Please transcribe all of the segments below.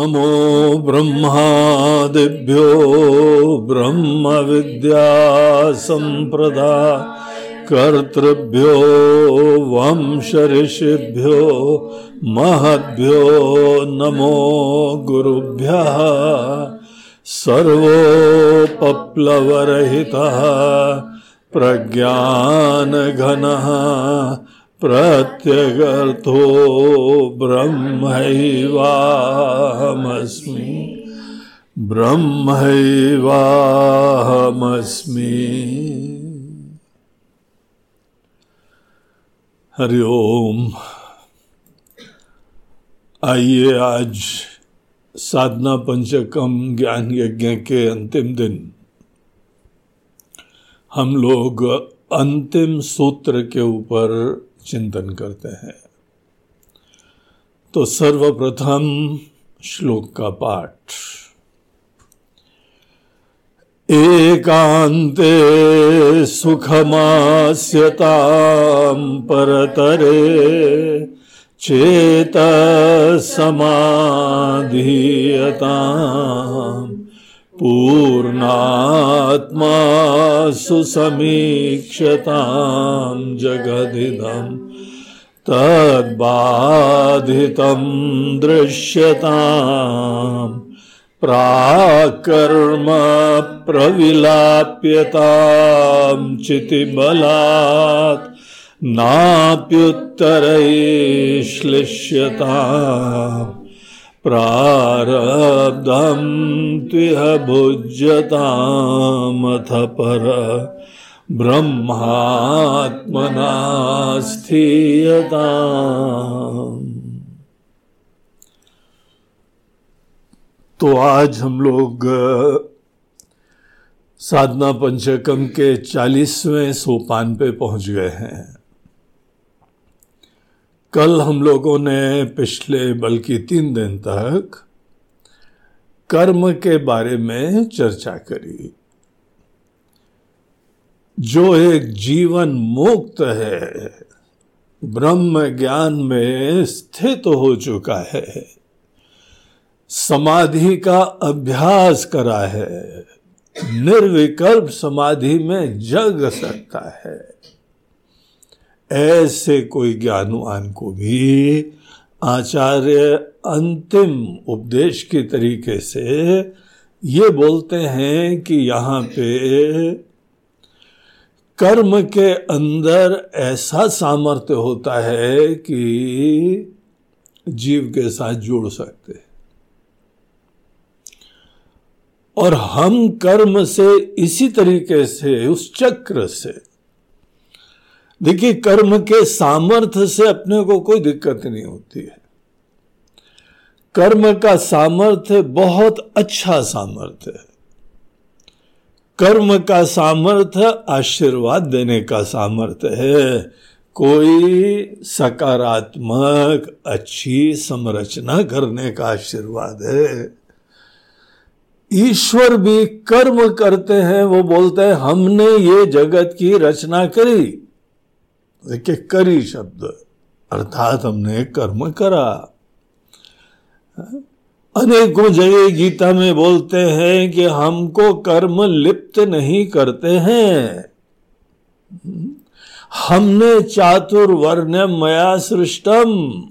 नमो ब्रह्मादिभ्यो ब्रह्म विद्या संप्रदा कर्तृभ्यो वंश ऋषिभ्यो महद्भ्यो नमो गुरुभ्यः सर्वोपप्लवरहितः प्रज्ञानघनः प्रत्यगर्थो ब्रह्मैवाहमस्मि। ब्रह्मैवाहमस्मि। हरिओम आइए आज साधना पंचकम ज्ञान यज्ञ के अंतिम दिन। हम लोग अंतिम सूत्र के ऊपर चिंतन करते हैं। तो सर्वप्रथम श्लोक का पाठ। एकांते सुखमास्यता परतरे चेत समाधीयता पूर्णात्मा सुसमीक्षतां जगदिदम् तद्बाधितं दृश्यताम् प्राकर्म प्रविलाप्यतां चितिबलात् नाप्युत्तरैश्लिष्यताम् प्रारब्धं त्विह भुज्यतामथ पर। ब्रह्मात्मना स्थीयता तो आज हम लोग साधना पंचकम के चालीसवें सोपान पे पहुँच गए हैं। कल हम लोगों ने पिछले बल्कि तीन दिन तक कर्म के बारे में चर्चा करी। जो एक जीवन मुक्त है, ब्रह्म ज्ञान में स्थित हो चुका है, समाधि का अभ्यास करा है, निर्विकल्प समाधि में जग सकता है। ऐसे कोई ज्ञानवान को भी आचार्य अंतिम उपदेश के तरीके से ये बोलते हैं कि यहाँ पे कर्म के अंदर ऐसा सामर्थ्य होता है कि जीव के साथ जुड़ सकते और हम कर्म से इसी तरीके से, उस चक्र से देखिए, कर्म के सामर्थ्य से अपने को कोई दिक्कत नहीं होती है। कर्म का सामर्थ्य बहुत अच्छा सामर्थ्य है। कर्म का सामर्थ्य आशीर्वाद देने का सामर्थ्य है। कोई सकारात्मक, अच्छी संरचना करने का आशीर्वाद है। ईश्वर भी कर्म करते हैं, वो बोलते हैं, हमने ये जगत की रचना करी देखिए करी शब्द, अर्थात हमने कर्म करा। अनेकों जगह गीता में बोलते हैं कि हमको कर्म लिप्त नहीं करते हैं। हमने चातुर्वर्ण मया सृष्टम।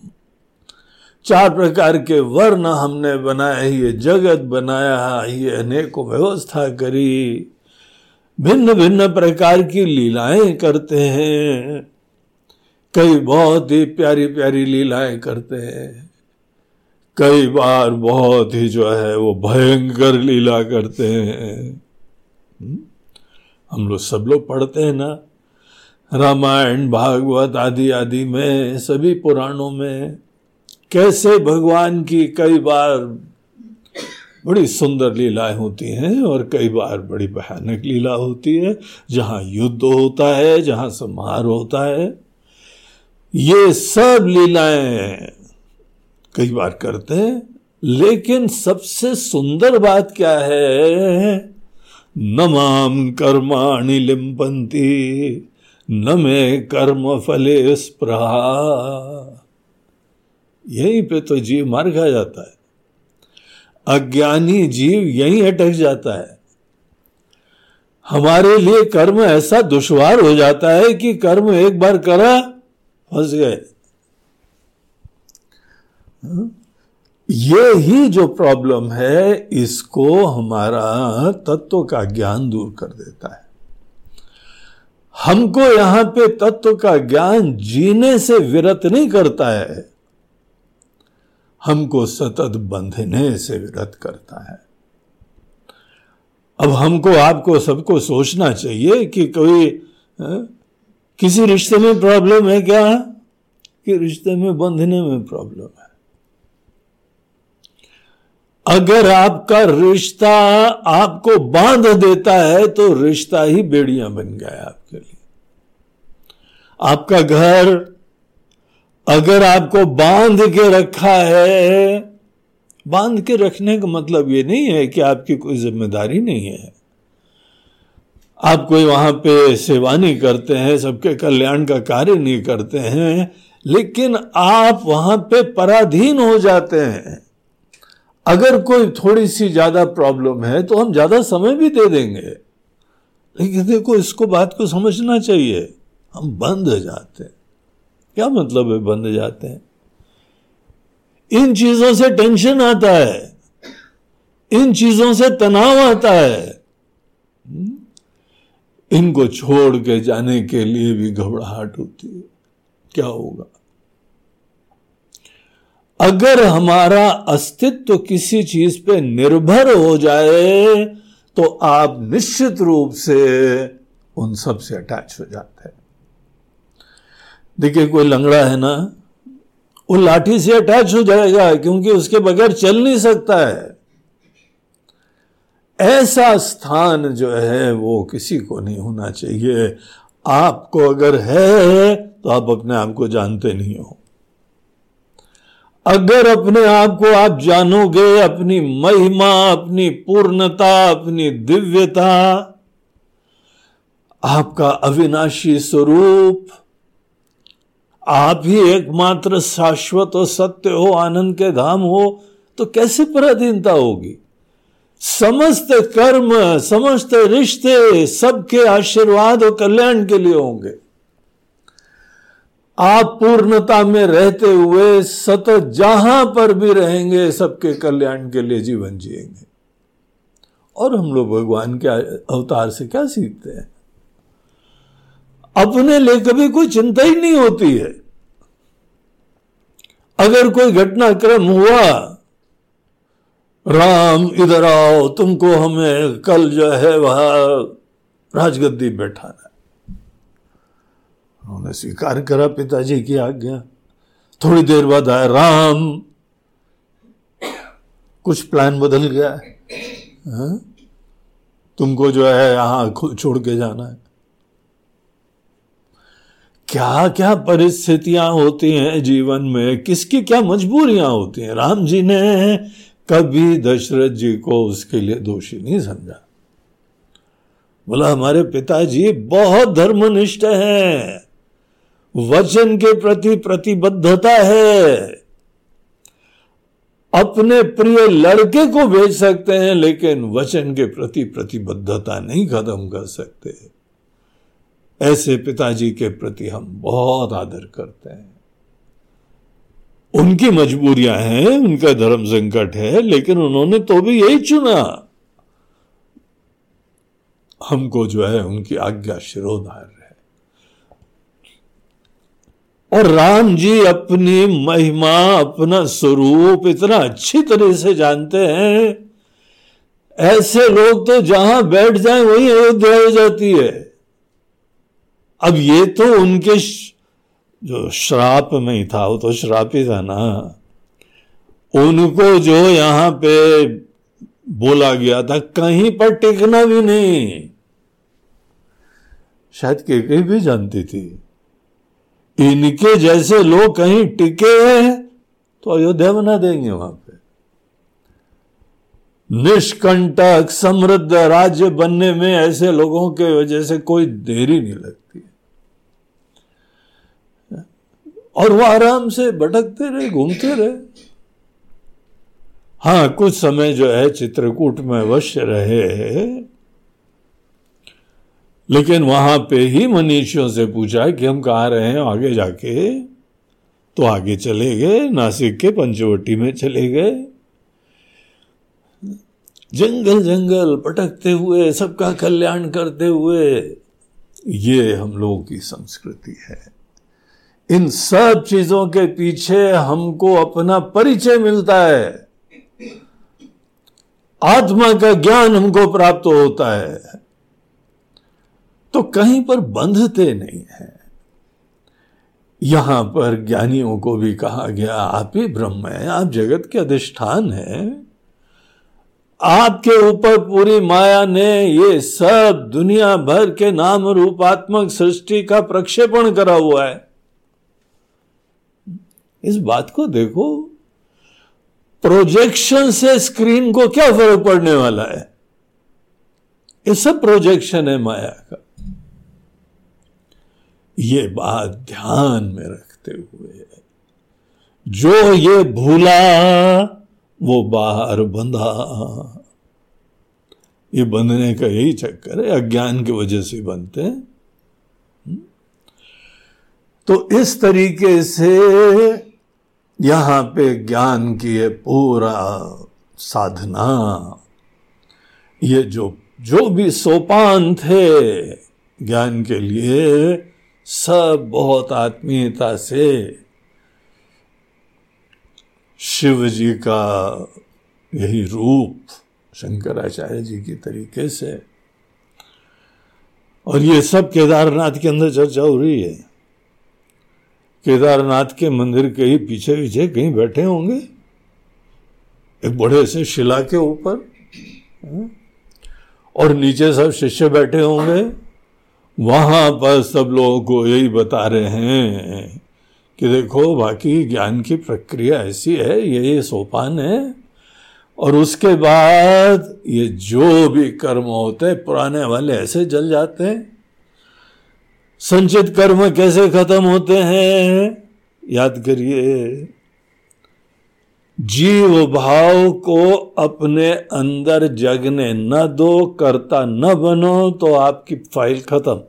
चार प्रकार के वर्ण हमने बनाए, ये जगत बनाया, ये अनेकों व्यवस्था करी। भिन्न भिन्न प्रकार की लीलाएँ करते हैं। कई बहुत ही प्यारी प्यारी लीलाएँ करते हैं। कई बार बहुत ही जो है वो भयंकर लीला करते हैं। हम्म? हम लोग सब लोग पढ़ते हैं ना। रामायण, भागवत आदि आदि में, सभी पुराणों में, कैसे भगवान की कई बार बड़ी सुंदर लीलाएँ होती हैं और कई बार बड़ी भयानक लीला होती है। जहाँ युद्ध होता है, जहाँ संहार होता है ये सब लीलाएँ कई बार करते हैं, लेकिन सबसे सुंदर बात क्या है? नमाम कर्माणि लिम्पंती न मे कर्म फले यहीं पे तो जीव मार खा जाता है। अज्ञानी जीव यहीं अटक जाता है। हमारे लिए कर्म ऐसा दुश्वार हो जाता है कि कर्म एक बार करा फंस गए। ये ही जो प्रॉब्लम है इसको हमारा तत्व का ज्ञान दूर कर देता है। हमको यहाँ पे तत्व का ज्ञान जीने से विरत नहीं करता है। हमको सतत बंधने से विरत करता है। अब हमको आपको सबको सोचना चाहिए कि कोई आ, किसी रिश्ते में प्रॉब्लम है क्या? कि रिश्ते में बंधने में प्रॉब्लम है। अगर आपका रिश्ता आपको बाँध देता है तो रिश्ता ही बेड़ियाँ बन गया आपके लिए। आपका घर अगर आपको बाँध के रखा है, बाँध के रखने का मतलब ये नहीं है कि आपकी कोई ज़िम्मेदारी नहीं है। आप कोई वहाँ पे सेवा नहीं करते हैं, सबके कल्याण का कार्य नहीं करते हैं, लेकिन आप वहाँ पे पराधीन हो जाते हैं। अगर कोई थोड़ी सी ज़्यादा प्रॉब्लम है तो हम ज़्यादा समय भी दे देंगे। लेकिन देखो, इसको बात को समझना चाहिए। हम बंद जाते हैं। क्या मतलब है बंद जाते हैं? इन चीज़ों से टेंशन आता है। इन चीज़ों से तनाव आता है? इनको छोड़ के जाने के लिए भी घबराहट होती है। क्या होगा? अगर हमारा अस्तित्व किसी चीज़ पे निर्भर हो जाए तो आप निश्चित रूप से उन सबसे अटैच हो जाते हैं। देखिए, कोई लंगड़ा है ना, वो लाठी से अटैच हो जाएगा, क्योंकि उसके बगैर चल नहीं सकता है। ऐसा स्थान जो है, वो किसी को नहीं होना चाहिए। आपको अगर है तो आप अपने आप को जानते नहीं हो। अगर अपने आप को आप जानोगे, अपनी महिमा, अपनी पूर्णता, अपनी दिव्यता, आपका अविनाशी स्वरूप, आप ही एकमात्र शाश्वत और सत्य हो, आनंद के धाम हो तो कैसे पराधीनता होगी? समस्त कर्म, समस्त रिश्ते सबके आशीर्वाद और कल्याण के लिए होंगे। आप पूर्णता में रहते हुए सतत जहाँ पर भी रहेंगे, सबके कल्याण के लिए जीवन जिएँगे। और हम लोग भगवान के अवतार से क्या सीखते हैं? अपने लिए कभी कोई चिंता ही नहीं होती है। अगर कोई घटनाक्रम हुआ राम, इधर आओ, तुमको हमें कल जो है वह राजगद्दी बैठाना उन्होंने स्वीकार करा पिताजी की आज्ञा। थोड़ी देर बाद आया, राम, कुछ प्लान बदल गया है। हाँ? तुमको जो है यहाँ छोड़ के जाना है। क्या क्या परिस्थितियाँ होती हैं जीवन में? किसकी क्या मजबूरियाँ होती हैं? राम जी ने कभी दशरथ जी को उसके लिए दोषी नहीं समझा। बोला, हमारे पिताजी बहुत धर्मनिष्ठ हैं। वचन के प्रति प्रतिबद्धता है। अपने प्रिय लड़के को भेज सकते हैं, लेकिन वचन के प्रति प्रतिबद्धता नहीं खत्म कर सकते। ऐसे पिताजी के प्रति हम बहुत आदर करते हैं। उनकी मजबूरियाँ हैं, उनका धर्म संकट है, लेकिन उन्होंने तो भी यही चुना। हमको जो है उनकी आज्ञा शिरोधार है। और राम जी अपनी महिमा, अपना स्वरूप इतना अच्छी तरह से जानते हैं। ऐसे लोग तो जहाँ बैठ जाए, वहीं अयोध्या हो जाती है। अब ये तो उनके जो श्राप में ही था, वो तो श्राप था ना। उनको जो यहाँ पे बोला गया था, कहीं पर टिकना भी नहीं। शायद के भी जानती थी। इनके जैसे लोग कहीं टिके हैं तो अयोध्या बना देंगे वहाँ पे। निष्कंटक समृद्ध राज्य बनने में ऐसे लोगों के वजह से कोई देरी नहीं लगती। और वो आराम से भटकते रहे, घूमते रहे। हाँ कुछ समय जो है चित्रकूट में अवश्य रहे। लेकिन वहाँ पे ही मनीषियों से पूछा कि हम कहा रहे हैं, आगे जाके? तो आगे चले गए, नासिक के पंचवटी में चले गए। जंगल जंगल पटकते हुए, सबका कल्याण करते हुए, ये हम लोगों की संस्कृति है। इन सब चीज़ों के पीछे हमको अपना परिचय मिलता है। आत्मा का ज्ञान हमको प्राप्त होता है। तो कहीं पर बंधते नहीं है। यहाँ पर ज्ञानियों को भी कहा गया, आप ही ब्रह्म है, आप जगत के अधिष्ठान है। आपके ऊपर पूरी माया ने ये सब दुनिया भर के नाम रूपात्मक सृष्टि का प्रक्षेपण करा हुआ है। इस बात को देखो प्रोजेक्शन से स्क्रीन को क्या फ़र्क पड़ने वाला है? ये सब प्रोजेक्शन है माया का। ये बात ध्यान में रखते हुए जो ये भूला, वो बाहर बंधा। ये बंधने का यही चक्कर है, अज्ञान की वजह से बनते हैं? तो इस तरीके से यहाँ पे ज्ञान की ये पूरा साधना। ये जो जो भी सोपान थे ज्ञान के लिए, सब बहुत आत्मीयता से शिव जी का यही रूप शंकराचार्य जी की तरीके से। और ये सब केदारनाथ के अंदर चर्चा हो रही है। केदारनाथ के मंदिर के ही पीछे पीछे कहीं बैठे होंगे? एक बड़े से शिला के ऊपर? हाँ? और नीचे सब शिष्य बैठे होंगे? वहाँ पर सब लोगों को यही बता रहे हैं कि देखो, बाकी ज्ञान की प्रक्रिया ऐसी है, ये ये सोपान है। और उसके बाद ये जो भी कर्म होते पुराने वाले ऐसे जल जाते हैं। संचित कर्म कैसे खत्म होते हैं? याद करिए। जीव भाव को अपने अंदर जगने न दो, करता न बनो तो आपकी फ़ाइल खत्म।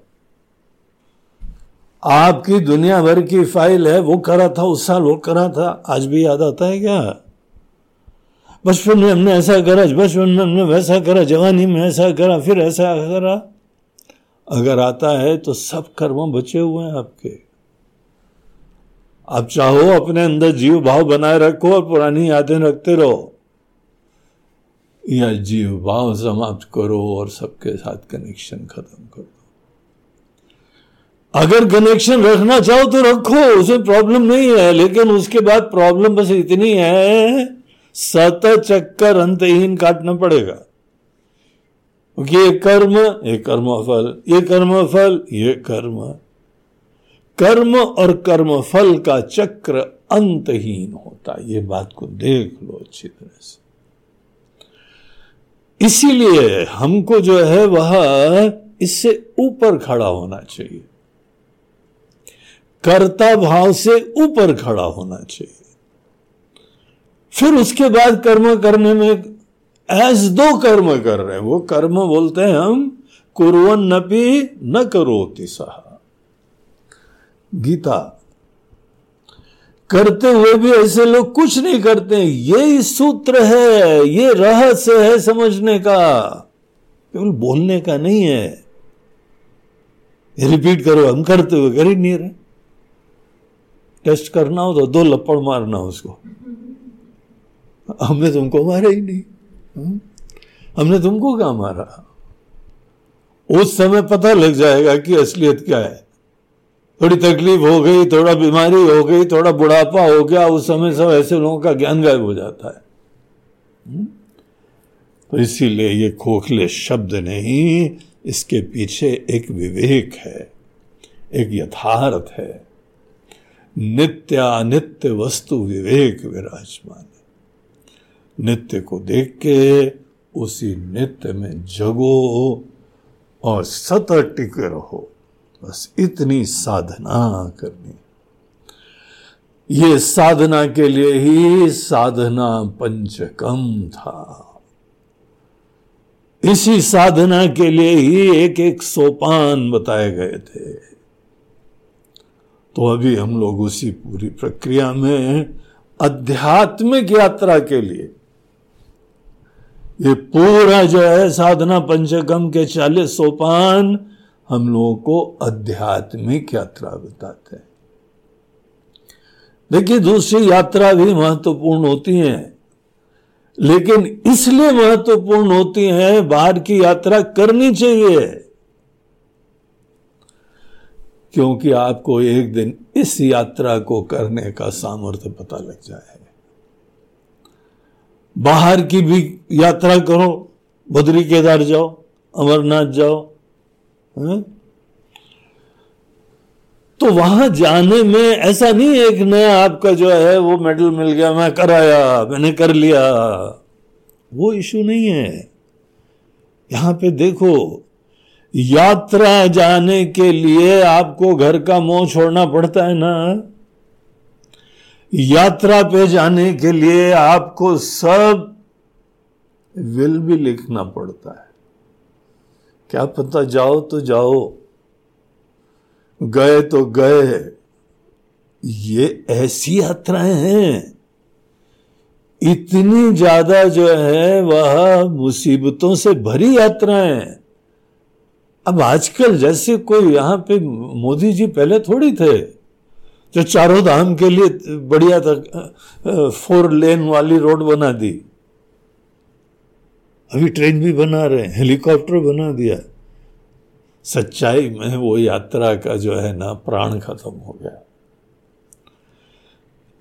आपकी दुनिया भर की फ़ाइल है, वो करा था, उस साल वो करा था, आज भी याद आता है क्या? बचपन में हमने ऐसा करा, बचपन में हमने वैसा करा, जवानी में ऐसा करा, फिर ऐसा करा। अगर आता है तो सब कर्म बचे हुए हैं आपके। आप चाहो अपने अंदर जीव भाव बनाए रखो और पुरानी यादें रखते रहो। या जीव भाव समाप्त करो और सबके साथ कनेक्शन खत्म करो अगर कनेक्शन रखना चाहो तो रखो, उसमें प्रॉब्लम नहीं है, लेकिन उसके बाद प्रॉब्लम बस इतनी है सत चक्कर अंतहीन काटना पड़ेगा। ये कर्म ये कर्म फल, ये कर्म फल, ये कर्म। कर्म और कर्म फल का चक्र अंतहीन होता ये बात को देख लो अच्छी तरह से। इसीलिए हमको जो है वह इससे ऊपर खड़ा होना चाहिए। कर्ता भाव से ऊपर खड़ा होना चाहिए। फिर उसके बाद कर्म करने में एज दो कर्म कर रहे हैं। वो कर्म बोलते हैं हम, कुरवन नपी न करो सहा गीता, करते हुए भी ऐसे लोग कुछ नहीं करते ये सूत्र है, ये रहस्य है समझने का। केवल बोलने का नहीं है। रिपीट करो, हम करते हुए कर ही नहीं रहे। टेस्ट करना हो तो दो लपड़ मारना उसको। हमने तुमको मारा ही नहीं। हम्म? हमने तुमको क्या मारा। उस समय पता लग जाएगा कि असलियत क्या है। थोड़ी तकलीफ़ हो गई, थोड़ा बीमारी हो गई, थोड़ा बुढ़ापा हो गया, उस समय सब ऐसे लोगों का ज्ञान गायब हो जाता है। हम्म? तो इसीलिए ये खोखले शब्द नहीं, इसके पीछे एक विवेक है, एक यथार्थ है। नित्यानित्य वस्तु विवेक विराजमान। नित्य को देख के उसी नित्य में जगो और सतत टिके रहो। बस इतनी साधना करनी। ये साधना के लिए ही साधना पंचकम था। इसी साधना के लिए ही एक एक सोपान बताए गए थे। तो अभी हम लोग उसी पूरी प्रक्रिया में आध्यात्मिक यात्रा के लिए ये पूरा जो है साधना पंचकम के चालीस सोपान हम लोगों को आध्यात्मिक यात्रा बताते हैं। देखिए, दूसरी यात्रा भी महत्वपूर्ण होती है, लेकिन इसलिए महत्वपूर्ण होती है, बाहर की यात्रा करनी चाहिए। क्योंकि आपको एक दिन इस यात्रा को करने का सामर्थ्य पता लग जाए। बाहर की भी यात्रा करो, बद्री केदार जाओ, अमरनाथ जाओ, है? तो वहाँ जाने में ऐसा नहीं एक नया आपका जो है, वो मेडल मिल गया, मैं कराया, मैंने कर लिया। वो इशू नहीं है। यहाँ पे देखो, यात्रा जाने के लिए आपको घर का मोह छोड़ना पड़ता है ना। यात्रा पे जाने के लिए आपको सब विल भी लिखना पड़ता है। क्या पता जाओ तो जाओ, गए तो गए। ये ऐसी यात्राएँ हैं। इतनी ज़्यादा जो है वह मुसीबतों से भरी यात्राएँ। अब आजकल जैसे कोई यहाँ पे मोदी जी पहले थोड़ी थे। जो चारों धाम के लिए बढ़िया था, फोर लेन वाली रोड बना दी। अभी ट्रेन भी बना रहे हेलीकॉप्टर बना दिया। सच्चाई में वो यात्रा का जो है ना, प्राण खत्म हो गया।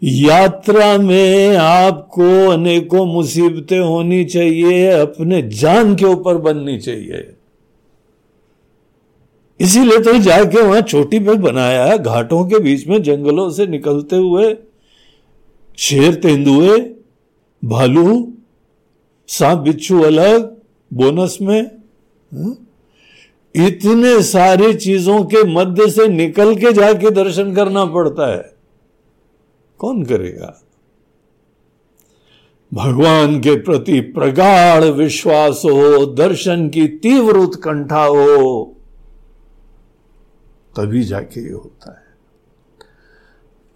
यात्रा में आपको अनेकों मुसीबतें होनी चाहिए, अपने जान के ऊपर बननी चाहिए। इसीलिए तो जाके वहाँ चोटी पे बनाया है, घाटों के बीच में जंगलों से निकलते हुए, शेर तेंदुए, भालू, सांप बिच्छू अलग, बोनस में इतने सारे चीज़ों के मध्य से निकल के जाके दर्शन करना पड़ता है। कौन करेगा? भगवान के प्रति प्रगाढ़ विश्वास हो, दर्शन की तीव्र उत्कंठा हो। तभी जाके ये होता है।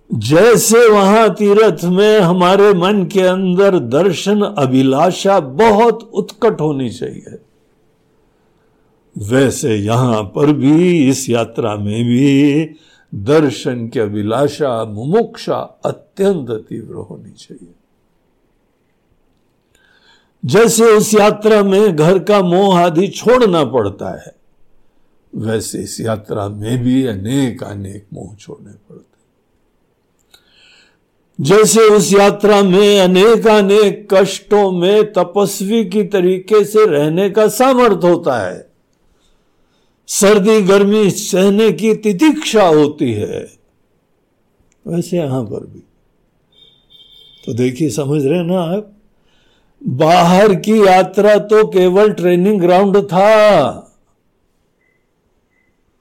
जैसे वहाँ तीर्थ में हमारे मन के अंदर दर्शन अभिलाषा बहुत उत्कट होनी चाहिए, वैसे यहाँ पर भी इस यात्रा में भी दर्शन की अभिलाषा, मुमुक्षा अत्यंत तीव्र होनी चाहिए। जैसे उस यात्रा में घर का मोह आदि छोड़ना पड़ता है वैसे इस यात्रा में भी अनेक अनेक मोह छोड़ने पड़ते जैसे उस यात्रा में अनेक अनेक कष्टों में तपस्वी की तरीके से रहने का सामर्थ्य होता है। सर्दी, गर्मी, सहने की तितिक्षा होती है। वैसे यहाँ पर भी। तो देखिए, समझ रहे ना आप? बाहर की यात्रा तो केवल ट्रेनिंग ग्राउंड था।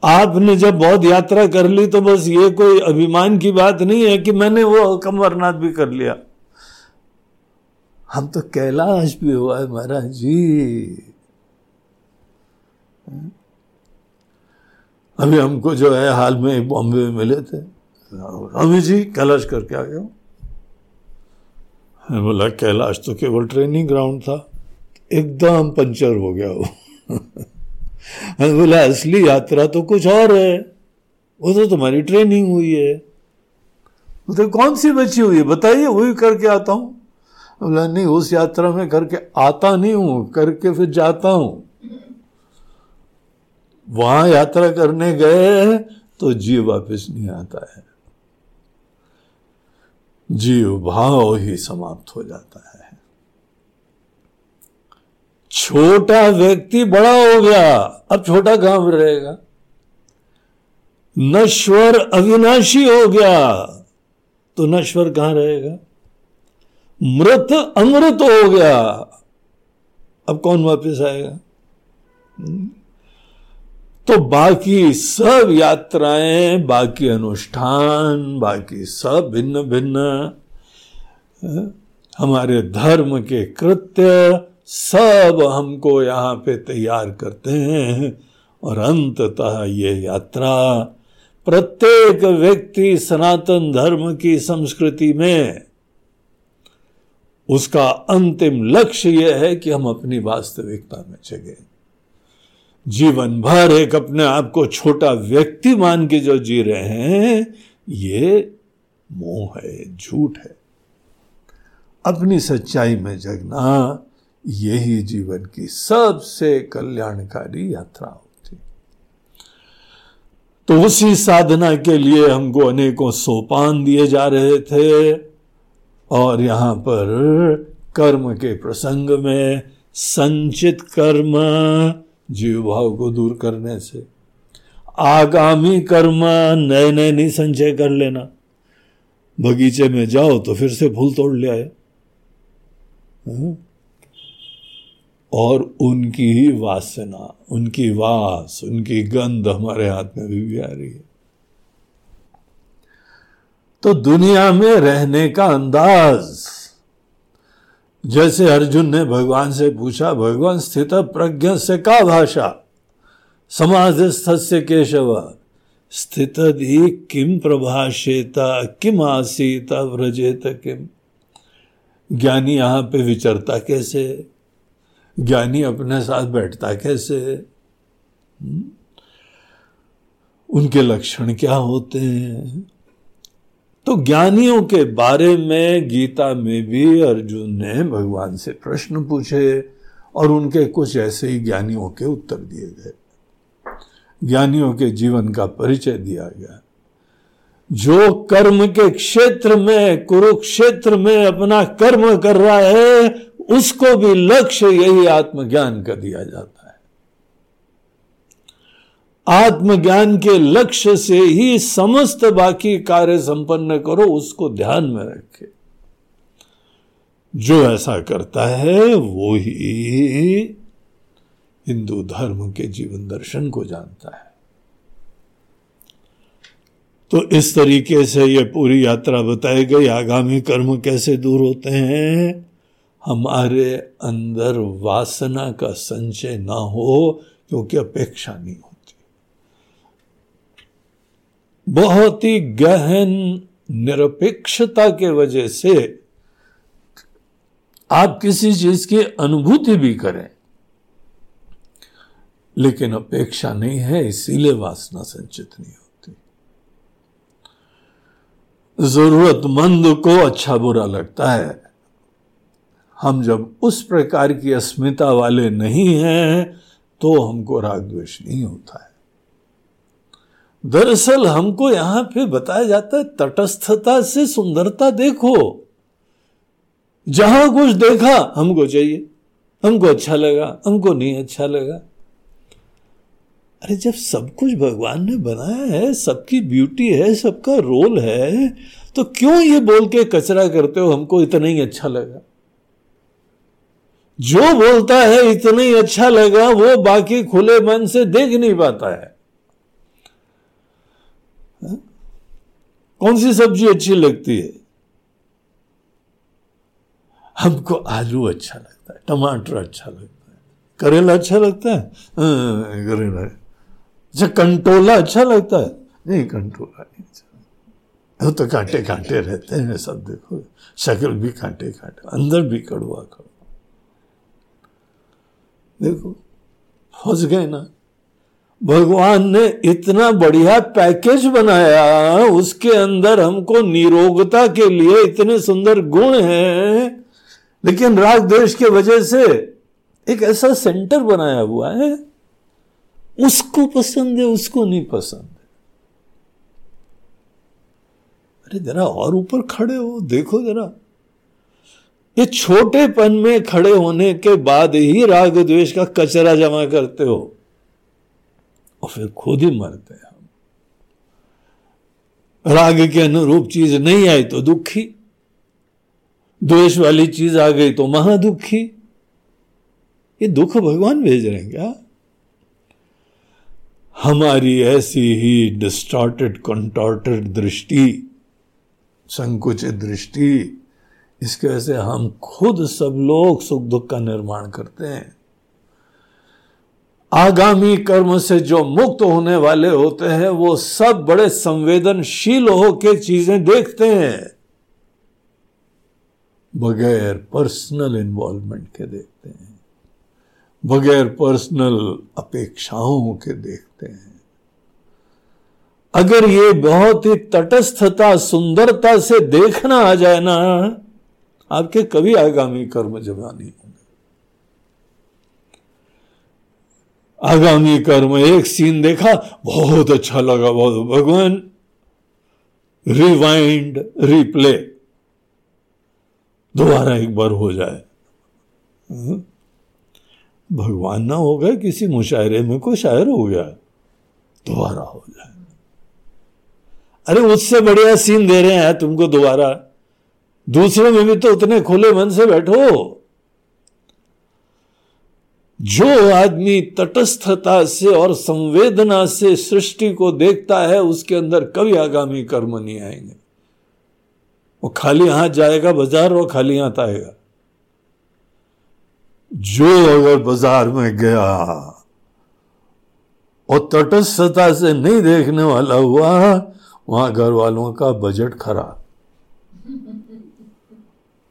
आपने जब बहुत यात्रा कर ली तो बस ये कोई अभिमान की बात नहीं है कि मैंने वो कमरनाथ भी कर लिया। हम तो कैलाश भी हुआ है महाराज जी। अभी हमको जो है हाल में बॉम्बे में मिले थे। अमी जी, कैलाश करके आ गया बोला, कैलाश तो केवल ट्रेनिंग ग्राउंड था। एकदम पंचर हो गया वो। बोला, असली यात्रा तो कुछ और है। वो तो तुम्हारी ट्रेनिंग हुई है। तो कौन सी बची हुई है? बताइए, वही करके आता हूँ। बोला, नहीं, उस यात्रा में करके आता नहीं हूँ, करके फिर जाता हूँ। वहाँ यात्रा करने गए तो जीव वापस नहीं आता है। जीव भाव ही समाप्त हो जाता है। छोटा व्यक्ति बड़ा हो गया, अब छोटा कहाँ पर रहेगा? नश्वर अविनाशी हो गया तो नश्वर कहाँ रहेगा? मृत अमृत हो गया, अब कौन वापस आएगा? तो बाकी सब यात्राएँ, बाकी अनुष्ठान, बाकी सब भिन्न भिन्न हमारे धर्म के कृत्य सब हमको यहाँ पे तैयार करते हैं। और अंततः ये यात्रा प्रत्येक व्यक्ति सनातन धर्म की संस्कृति में, उसका अंतिम लक्ष्य यह है कि हम अपनी वास्तविकता में जगे। जीवन भर एक अपने आप को छोटा व्यक्ति मान के जो जी रहे हैं, ये मोह है, झूठ है। अपनी सच्चाई में जगना यही जीवन की सबसे कल्याणकारी यात्रा होती तो उसी साधना के लिए हमको अनेकों सोपान दिए जा रहे थे और यहाँ पर कर्म के प्रसंग में संचित कर्म जीव भाव को दूर करने से, आगामी कर्म नए नए नहीं संचय कर लेना। बगीचे में जाओ तो फिर से फूल तोड़ ले आए। हाँ? और उनकी ही वासना उनकी वास उनकी गंध हमारे हाथ में भी, भी आ रही है। तो दुनिया में रहने का अंदाज जैसे अर्जुन ने भगवान से पूछा भगवान स्थित प्रज्ञ से का भाषा? समाज से केशव? स्थित किम प्रभाषेता किम आसीता व्रजेत किम? ज्ञानी यहाँ पे विचरता कैसे ज्ञानी अपने साथ बैठता कैसे हम्म? उनके लक्षण क्या होते हैं? तो ज्ञानियों के बारे में गीता में भी अर्जुन ने भगवान से प्रश्न पूछे और उनके कुछ ऐसे ही ज्ञानियों के उत्तर दिए गए। ज्ञानियों के जीवन का परिचय दिया गया। जो कर्म के क्षेत्र में, कुरुक्षेत्र में अपना कर्म कर रहा है उसको भी लक्ष्य यही आत्मज्ञान का दिया जाता है। आत्मज्ञान के लक्ष्य से ही समस्त बाकी कार्य संपन्न करो, उसको ध्यान में रखे। जो ऐसा करता है, वो ही हिंदू धर्म के जीवन दर्शन को जानता है। तो इस तरीके से ये पूरी यात्रा बताई गई। आगामी कर्म कैसे दूर होते हैं? हमारे अंदर वासना का संचय ना हो, क्योंकि अपेक्षा नहीं होती। बहुत ही गहन निरपेक्षता के वजह से आप किसी चीज़ की अनुभूति भी करें, लेकिन अपेक्षा नहीं है, इसीलिए वासना संचित नहीं होती। जरूरतमंद को अच्छा बुरा लगता है। हम जब उस प्रकार की अस्मिता वाले नहीं हैं तो हमको राग द्वेष नहीं होता है। दरअसल हमको यहाँ पे बताया जाता है, तटस्थता से सुंदरता देखो। जहाँ कुछ देखा, हमको चाहिए। हमको अच्छा लगा, हमको नहीं अच्छा लगा। अरे जब सब कुछ भगवान ने बनाया है, सबकी ब्यूटी है, सबका रोल है तो क्यों ये बोल के कचरा करते हो, हमको इतना ही अच्छा लगा? जो बोलता है इतना ही अच्छा लगा वो बाकी खुले मन से देख नहीं पाता है। कौन सी सब्ज़ी अच्छी लगती है? हमको आलू अच्छा लगता है टमाटर अच्छा लगता है करेला अच्छा लगता है? हाँ, करेला। अच्छा कंटोला अच्छा लगता है? नहीं कंटोला नहीं अच्छा वो तो कांटे कांटे रहते हैं सब देखो। शक्ल भी कांटे कांटे अंदर भी कड़वा कड़वा। देखो, फंस गए ना। भगवान ने इतना बढ़िया पैकेज बनाया, उसके अंदर हमको निरोगता के लिए इतने सुंदर गुण हैं। लेकिन राग देश के वजह से एक ऐसा सेंटर बनाया हुआ है। उसको पसंद है, उसको नहीं पसंद है। अरे जरा और ऊपर खड़े हो, देखो जरा। ये छोटेपन में खड़े होने के बाद ही राग द्वेष का कचरा जमा करते हो। और फिर खुद ही मरते हैं हम। राग के अनुरूप चीज़ नहीं आई तो दुखी। द्वेष वाली चीज़ आ गई तो महादुखी। ये दुख भगवान भेज रहे हैं क्या? हमारी ऐसी ही डिस्टॉर्टेड कंटॉर्टेड दृष्टि, संकुचित दृष्टि इसके वजह से हम खुद सब लोग सुख दुख का निर्माण करते हैं। आगामी कर्म से जो मुक्त होने वाले होते हैं, वो सब बड़े संवेदनशील होकर चीज़ें देखते हैं। बगैर पर्सनल इन्वॉल्वमेंट के देखते हैं। बगैर पर्सनल अपेक्षाओं के देखते हैं। अगर ये बहुत ही तटस्थता, सुंदरता से देखना आ जाए ना आपके कभी आगामी कर्म जमा नहीं होंगे। आगामी कर्म एक सीन देखा, बहुत अच्छा लगा बहुत भगवान रिवाइंड रिप्ले दोबारा एक बार हो जाए। हम्म? भगवान ना हो गए, किसी मुशायरे में कोई शायर हो गया, दोबारा हो जाए। अरे, उससे बढ़िया सीन दे रहे हैं, तुमको दोबारा दूसरे में भी तो उतने खुले मन से बैठो। जो आदमी तटस्थता से और संवेदना से सृष्टि को देखता है, उसके अंदर कभी आगामी कर्म नहीं आएँगे। वो खाली हाथ जाएगा बाज़ार और खाली हाथ आएगा। जो अगर बाज़ार में गया और तटस्थता से नहीं देखने वाला हुआ, वहाँ घर वालों का बजट खराब।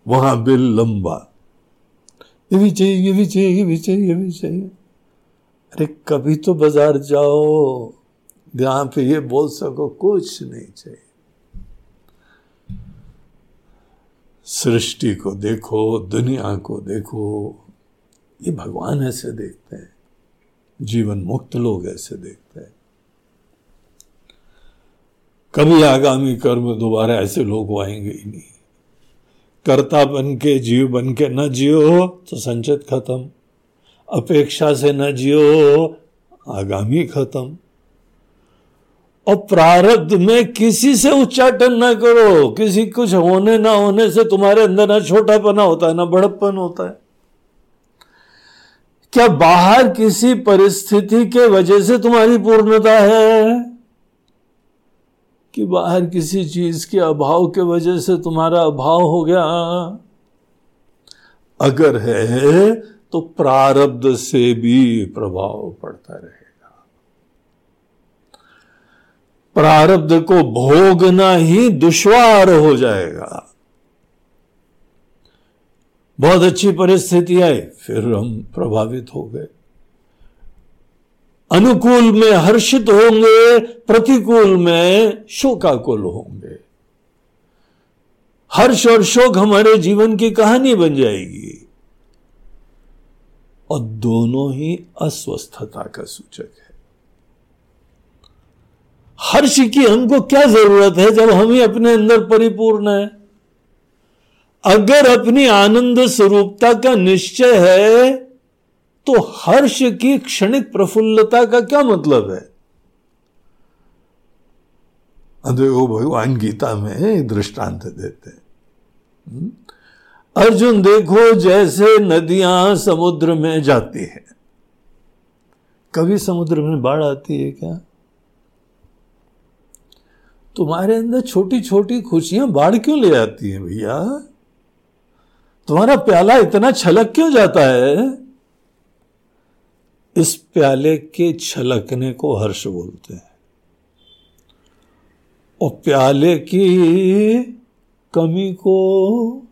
वहाँ बिल लंबा। ये भी चाहिए, ये भी चाहिए, ये भी चाहिए, ये भी चाहिए। अरे कभी तो बाज़ार जाओ, जहाँ पे ये बोल सको कुछ नहीं चाहिए। सृष्टि को देखो, दुनिया को देखो, ये भगवान ऐसे देखते हैं। जीवन मुक्त लोग ऐसे देखते हैं। कभी आगामी कर्म दोबारा ऐसे लोग आएँगे ही नहीं। कर्ता बन के जीव बन के न जियो तो संचित खत्म। अपेक्षा से न जियो आगामी खत्म। और प्रारब्ध में किसी से उच्चाटन ना करो। किसी कुछ होने ना होने से तुम्हारे अंदर ना छोटापना होता है, ना बड़प्पन होता है। क्या बाहर किसी परिस्थिति के वजह से तुम्हारी पूर्णता है? कि बाहर किसी चीज़ के अभाव के वजह से तुम्हारा अभाव हो गया। अगर है तो प्रारब्ध से भी प्रभाव पड़ता रहेगा। प्रारब्ध को भोगना ही दुश्वार हो जाएगा। बहुत अच्छी परिस्थिति आई, फिर हम प्रभावित हो गए। अनुकूल में हर्षित होंगे, प्रतिकूल में शोकाकुल होंगे। हर्ष और शोक हमारे जीवन की कहानी बन जाएगी। और दोनों ही अस्वस्थता का सूचक है। हर्ष की हमको क्या ज़रूरत है जब हम ही अपने अंदर परिपूर्ण है? अगर अपनी आनंद स्वरूपता का निश्चय है तो हर्ष की क्षणिक प्रफुल्लता का क्या मतलब है? देखो भगवान गीता में दृष्टांत देते हैं। हम्म? अर्जुन देखो जैसे नदियाँ समुद्र में जाती है। कभी समुद्र में बाढ़ आती है क्या? तुम्हारे अंदर छोटी छोटी खुशियाँ बाढ़ क्यों ले आती हैं भैया? तुम्हारा प्याला इतना छलक क्यों जाता है? इस प्याले के छलकने को हर्ष बोलते हैं। और प्याले की कमी को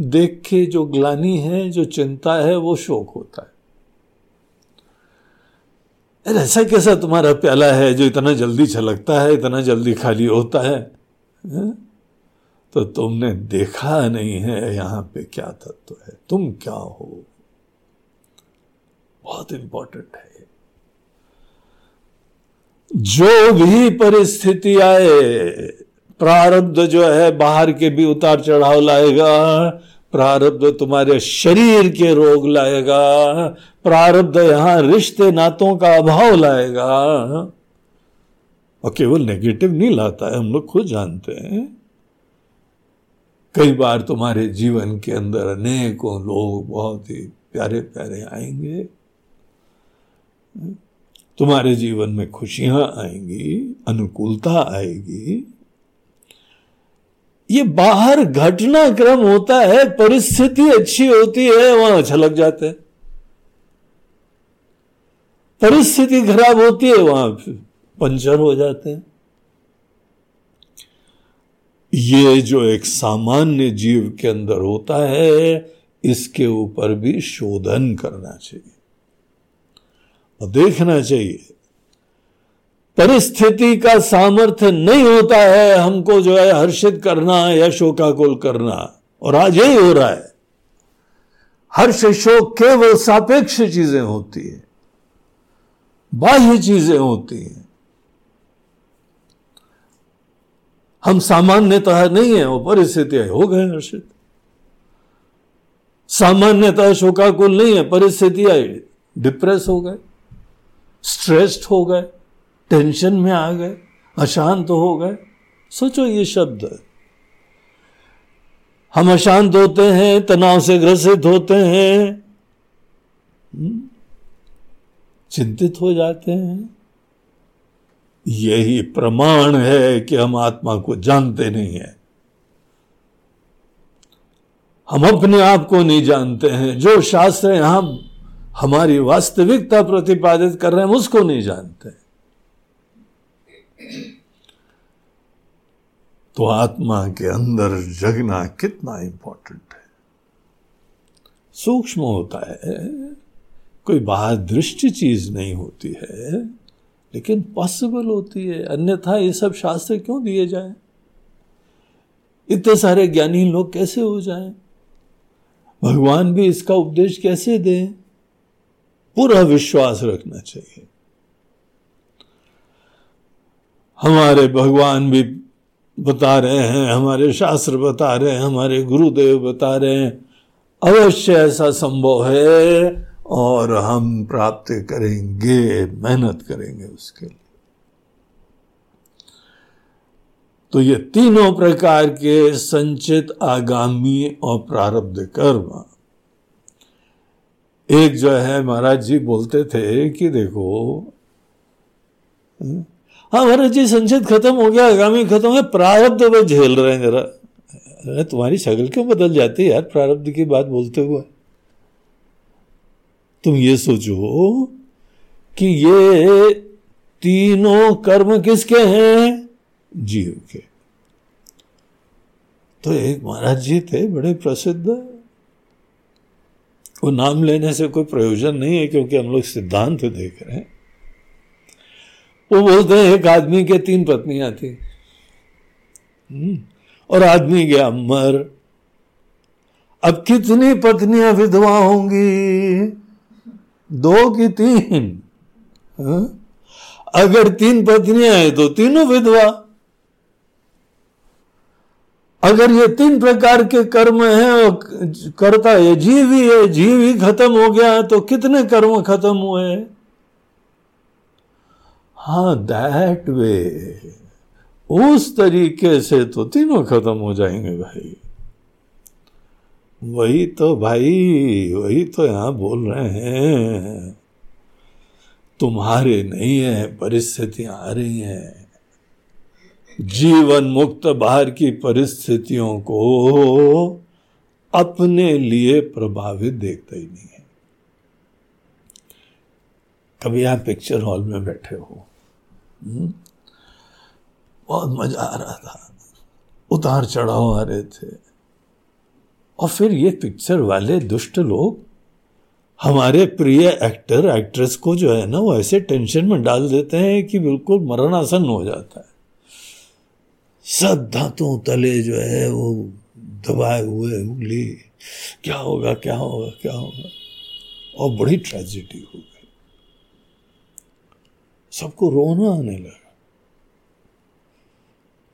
देख के जो ग्लानी है जो चिंता है वो शोक होता है। अरे ऐसा कैसा तुम्हारा प्याला है जो इतना जल्दी छलकता है इतना जल्दी खाली होता है, है? तो तुमने देखा नहीं है यहाँ पे क्या तत्व है। तुम क्या हो? बहुत इंपॉर्टेंट है। जो भी परिस्थिति आए, प्रारब्ध जो है, बाहर के भी उतार चढ़ाव लाएगा, प्रारब्ध तुम्हारे शरीर के रोग लाएगा, प्रारब्ध यहाँ रिश्ते नातों का अभाव लाएगा। और केवल नेगेटिव नहीं लाता है, हम लोग खुद जानते हैं। कई बार तुम्हारे जीवन के अंदर अनेकों लोग बहुत ही प्यारे प्यारे आएँगे। तुम्हारे जीवन में खुशियाँ आएँगी, अनुकूलता आएगी। ये बाहर घटनाक्रम होता है, परिस्थिति अच्छी होती है, वहाँ छलक जाते हैं। परिस्थिति खराब होती है, वहाँ पंचर हो जाते हैं। ये जो एक सामान्य जीव के अंदर होता है, इसके ऊपर भी शोधन करना चाहिए। देखना चाहिए। परिस्थिति का सामर्थ्य नहीं होता है हमको जो है हर्षित करना या शोकाकुल करना। और आज यही हो रहा है। हर्ष शोक केवल सापेक्ष चीज़ें होती है। बाह्य चीज़ें होती हैं। हम सामान्यतः नहीं है, वो परिस्थितियाँ हो गए हर्षित। सामान्यतः शोकाकुल नहीं है परिस्थितियाँ डिप्रेस हो गए। स्ट्रेस्ड हो गए, टेंशन में आ गए, अशांत हो गए। सोचो ये शब्द। हम अशांत होते हैं, तनाव से ग्रसित होते हैं हम्म? चिंतित हो जाते हैं। यही प्रमाण है कि हम आत्मा को जानते नहीं है। हम अपने आप को नहीं जानते हैं। जो शास्त्र यहाँ हमारी वास्तविकता प्रतिपादित कर रहे हैं उसको नहीं जानते। तो आत्मा के अंदर जगना कितना इंपॉर्टेंट है। सूक्ष्म होता है, कोई बाहर दृष्टि चीज़ नहीं होती है, लेकिन पॉसिबल होती है। अन्यथा ये सब शास्त्र क्यों दिए जाए? इतने सारे ज्ञानी लोग कैसे हो जाएँ? भगवान भी इसका उपदेश कैसे दें? पूरा विश्वास रखना चाहिए। हमारे भगवान भी बता रहे हैं, हमारे शास्त्र बता रहे हैं, हमारे गुरुदेव बता रहे हैं, अवश्य ऐसा संभव है और हम प्राप्त करेंगे, मेहनत करेंगे उसके लिए। तो ये तीनों प्रकार के संचित आगामी और प्रारब्ध कर्म एक जो है, महाराज जी बोलते थे कि देखो हाँ महाराज जी संचित खत्म हो गया, आगामी खत्म है प्रारब्ध वो झेल रहे हैं जरा। तुम्हारी शक्ल क्यों बदल जाती है यार, प्रारब्ध की बात बोलते हुए? तुम ये सोचो कि ये तीनों कर्म किसके हैं? जीव के। तो एक महाराज जी थे, बड़े प्रसिद्ध वो नाम लेने से कोई प्रयोजन नहीं है क्योंकि हम लोग सिद्धांत देख रहे हैं। वो बोलते हैं एक आदमी के तीन पत्नियाँ थी। हम्म, और आदमी गया मर अब कितनी पत्नियाँ विधवा होंगी? दो की तीन। हा? अगर तीन पत्नियाँ हैं तो तीनों विधवा। अगर ये तीन प्रकार के कर्म हैं करता है जीव ही है जीव ही खत्म हो गया तो कितने कर्म खत्म हुए? हाँ दैट वे उस तरीके से तो तीनों खत्म हो जाएँगे भाई। वही तो भाई, वही तो यहाँ बोल रहे हैं। तुम्हारे नहीं है, परिस्थितियाँ आ रही हैं। जीवन मुक्त बाहर की परिस्थितियों को अपने लिए प्रभावित देखता ही नहीं है। कभी आप पिक्चर हॉल में बैठे हो हम्म? बहुत मज़ा आ रहा था। उतार चढ़ाव आ रहे थे। और फिर ये पिक्चर वाले दुष्ट लोग, हमारे प्रिय एक्टर एक्ट्रेस को जो है ना, वो ऐसे टेंशन में डाल देते हैं कि बिल्कुल मरण मरणासन हो जाता है। सब दांतों तले जो है वो दबाए हुए उंगली। क्या होगा क्या होगा क्या होगा? और बड़ी ट्रेजिडी हो गई। सबको रोना आने लगा।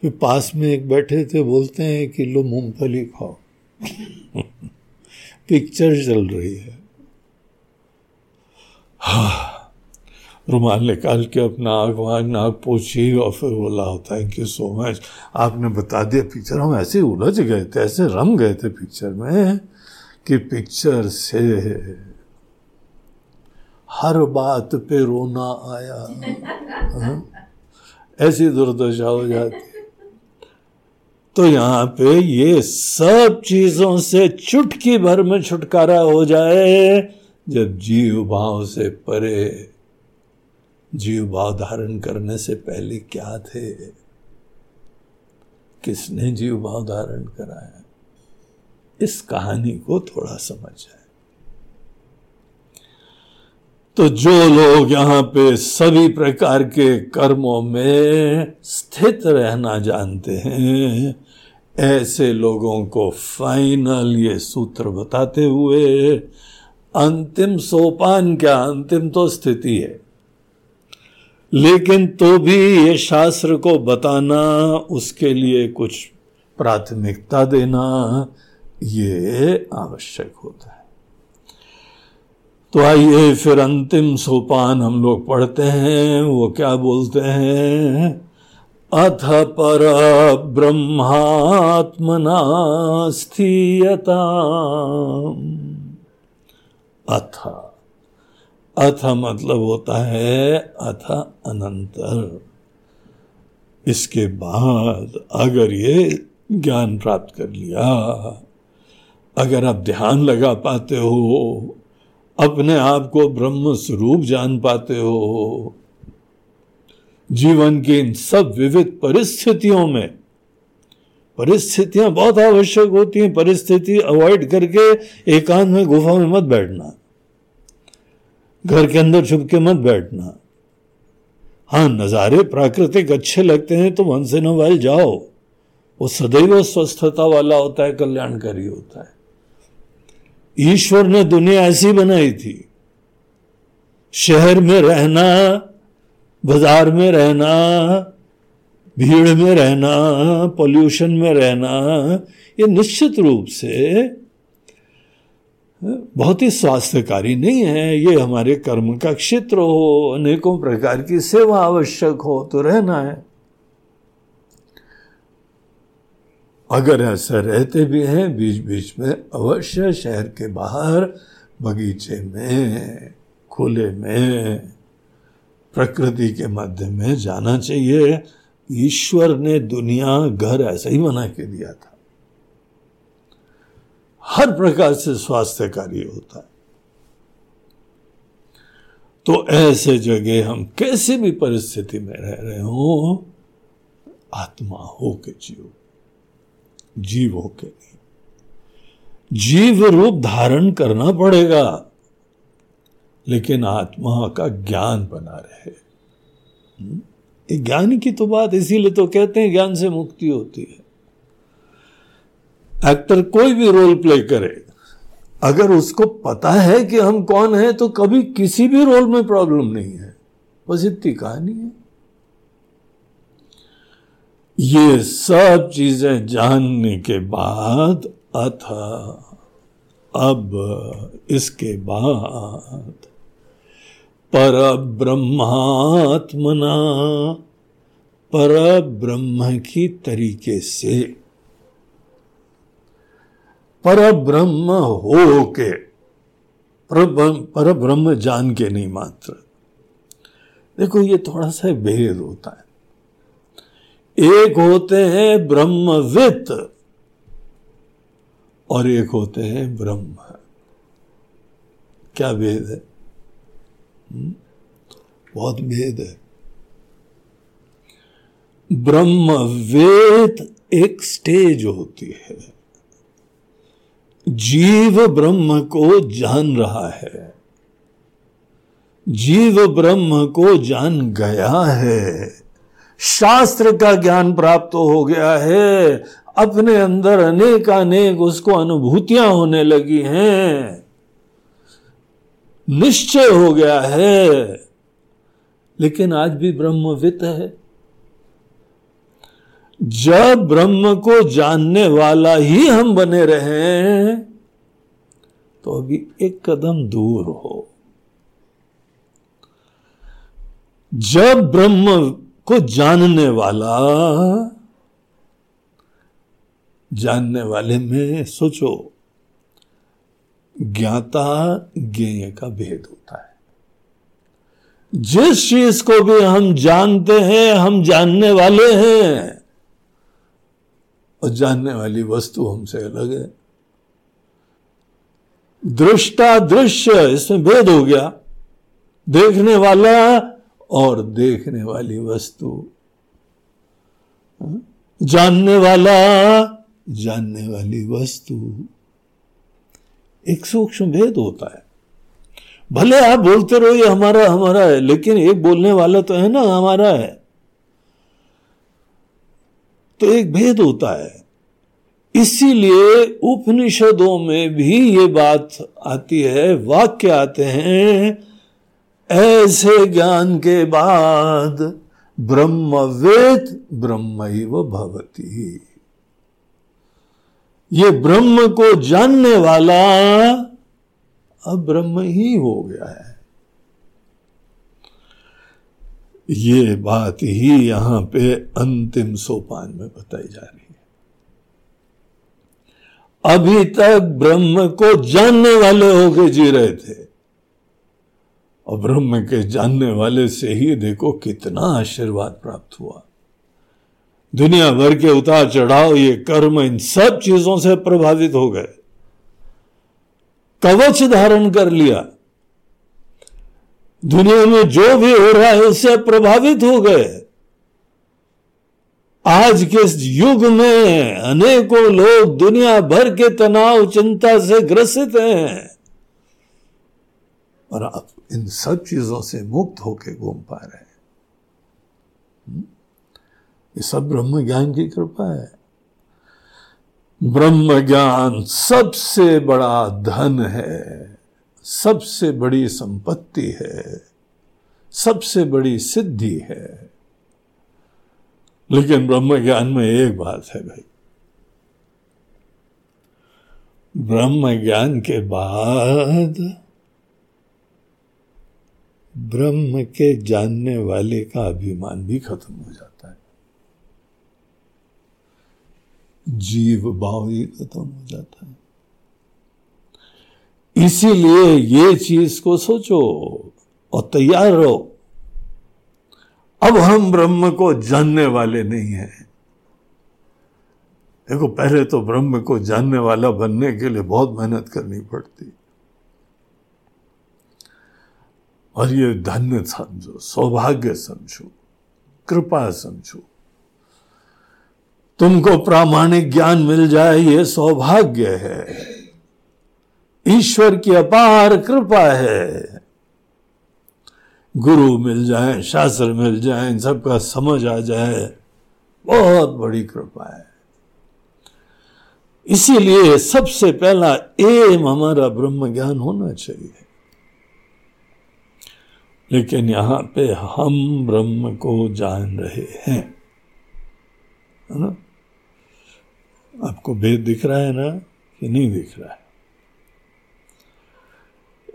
फिर पास में एक बैठे थे, बोलते हैं कि लो मूंगफली खाओ। पिक्चर चल रही है। हाँ। रुमाल निकाल के अपना आग वाग नाक पोछी और फिर बोला थैंक यू सो मच आपने बता दिया पिक्चर हम ऐसे उलझ गए थे, ऐसे रम गए थे पिक्चर में कि पिक्चर से हर बात पे रोना आया। हाँ? ऐसी दुर्दशा हो जाती। तो यहाँ पे ये सब चीज़ों से चुटकी भर में छुटकारा हो जाए जब जीव भाव से परे। जीव भाव धारण करने से पहले क्या थे? किसने जीव भाव धारण कराया? इस कहानी को थोड़ा समझ। जाए तो जो लोग यहाँ पे सभी प्रकार के कर्मों में स्थित रहना जानते हैं, ऐसे लोगों को फाइनल ये सूत्र बताते हुए अंतिम सोपान, क्या अंतिम तो स्थिति है? लेकिन तो भी ये शास्त्र को बताना, उसके लिए कुछ प्राथमिकता देना, ये आवश्यक होता है। तो आइए फिर अंतिम सोपान हम लोग पढ़ते हैं, वो क्या बोलते हैं? अथ पर ब्रह्मात्मना स्थीयता अथ। अथ मतलब होता है अथ अनंतर। इसके बाद अगर ये ज्ञान प्राप्त कर लिया, अगर आप ध्यान लगा पाते हो, अपने आप को ब्रह्म स्वरूप जान पाते हो, जीवन की इन सब विविध परिस्थितियों में, परिस्थितियाँ बहुत आवश्यक होती हैं, परिस्थिति अवॉइड करके एकांत में गुफा में मत बैठना। घर के अंदर छुप के मत बैठना। हाँ नज़ारे प्राकृतिक अच्छे लगते हैं तो वन से न वाल जाओ। वो सदैव स्वस्थता वाला होता है, कल्याणकारी होता है। ईश्वर ने दुनिया ऐसी बनाई थी। शहर में रहना, बाज़ार में रहना, भीड़ में रहना पोल्यूशन में रहना, ये निश्चित रूप से बहुत ही स्वास्थ्यकारी नहीं है, ये हमारे कर्म का क्षेत्र हो, अनेकों प्रकार की सेवा आवश्यक हो तो रहना है। अगर ऐसा रहते भी हैं बीच बीच में अवश्य शहर के बाहर, बगीचे में, खुले में, प्रकृति के मध्य में जाना चाहिए। ईश्वर ने दुनिया, घर ऐसा ही बना के दिया था। हर प्रकार से स्वास्थ्यकारी होता है। तो ऐसे जगह हम कैसे भी परिस्थिति में रह रहे हो, आत्मा हो के जीव जीव हो के नहीं। जीव रूप धारण करना पड़ेगा, लेकिन आत्मा का ज्ञान बना रहे? ज्ञान की तो बात इसीलिए तो कहते हैं, ज्ञान से मुक्ति होती है। एक्टर कोई भी रोल प्ले करे। अगर उसको पता है कि हम कौन है तो कभी किसी भी रोल में प्रॉब्लम नहीं है। बस इतनी कहानी है। ये सब चीज़ें जानने के बाद, अथ, अब इसके बाद पर ब्रह्मात्मना पर ब्रह्म की तरीके से पर ब्रह्म हो के पर ब्रह्म जान के नहीं मात्र। देखो, ये थोड़ा सा भेद होता है। एक होते हैं ब्रह्मवित और एक होते हैं ब्रह्म। क्या भेद है? हम्म? बहुत भेद है। ब्रह्मवेद एक स्टेज होती है। जीव ब्रह्म को जान रहा है। जीव ब्रह्म को जान गया है। शास्त्र का ज्ञान प्राप्त हो गया है। अपने अंदर अनेक अनेक उसको अनुभूतियाँ होने लगी हैं। निश्चय हो गया है। लेकिन आज भी ब्रह्मवित है। जब ब्रह्म को जानने वाला ही हम बने रहे तो अभी एक कदम दूर हो। जब ब्रह्म को जानने वाला, जानने वाले में सोचो, ज्ञाता ज्ञेय का भेद होता है। जिस चीज़ को भी हम जानते हैं, हम जानने वाले हैं और जानने वाली वस्तु हमसे अलग है। दृष्टा दृश्य, इसमें भेद हो गया। देखने वाला और देखने वाली वस्तु। जानने वाला, जानने वाली वस्तु। एक सूक्ष्म भेद होता है। भले आप बोलते रहो, ये हमारा हमारा है, लेकिन एक बोलने वाला तो है ना, हमारा है। तो एक भेद होता है। इसीलिए उपनिषदों में भी ये बात आती है, वाक्य आते हैं, ऐसे ज्ञान के बाद ब्रह्मवेद ब्रह्म ही भवती। ये ब्रह्म को जानने वाला अब ब्रह्म ही हो गया है। ये बात ही यहाँ पे अंतिम सोपान में बताई जा रही है। अभी तक ब्रह्म को जानने वाले होके जी रहे थे। और ब्रह्म के जानने वाले से ही देखो कितना आशीर्वाद प्राप्त हुआ। दुनिया भर के उतार चढ़ाव, ये कर्म, इन सब चीज़ों से प्रभावित हो गए। कवच धारण कर लिया। दुनिया में जो भी हो रहा है, उससे प्रभावित हो गए। आज के युग में अनेकों लोग दुनिया भर के तनाव, चिंता से ग्रसित हैं। और आप इन सब चीज़ों से मुक्त होकर घूम पा रहे हैं। हम्म? ये सब ब्रह्म ज्ञान की कृपा है। ब्रह्म ज्ञान सबसे बड़ा धन है। सबसे बड़ी संपत्ति है, सबसे बड़ी सिद्धि है। लेकिन ब्रह्म ज्ञान में एक बात है भाई। ब्रह्म ज्ञान के बाद ब्रह्म के जानने वाले का अभिमान भी खत्म हो जाता है। जीव भाव ही खत्म हो जाता है। इसीलिए ये चीज़ को सोचो और तैयार रहो। अब हम ब्रह्म को जानने वाले नहीं हैं। देखो, पहले तो ब्रह्म को जानने वाला बनने के लिए बहुत मेहनत करनी पड़ती। और ये धन्य समझो, सौभाग्य समझो, कृपा समझो। तुमको प्रामाणिक ज्ञान मिल जाए, ये सौभाग्य है। ईश्वर की अपार कृपा है। गुरु मिल जाए, शास्त्र मिल जाए, इन सबका समझ आ जाए, बहुत बड़ी कृपा है। इसीलिए सबसे पहला एम हमारा ब्रह्म ज्ञान होना चाहिए। लेकिन यहाँ पे हम ब्रह्म को जान रहे हैं। है ना? आपको भेद दिख रहा है ना कि नहीं दिख रहा है?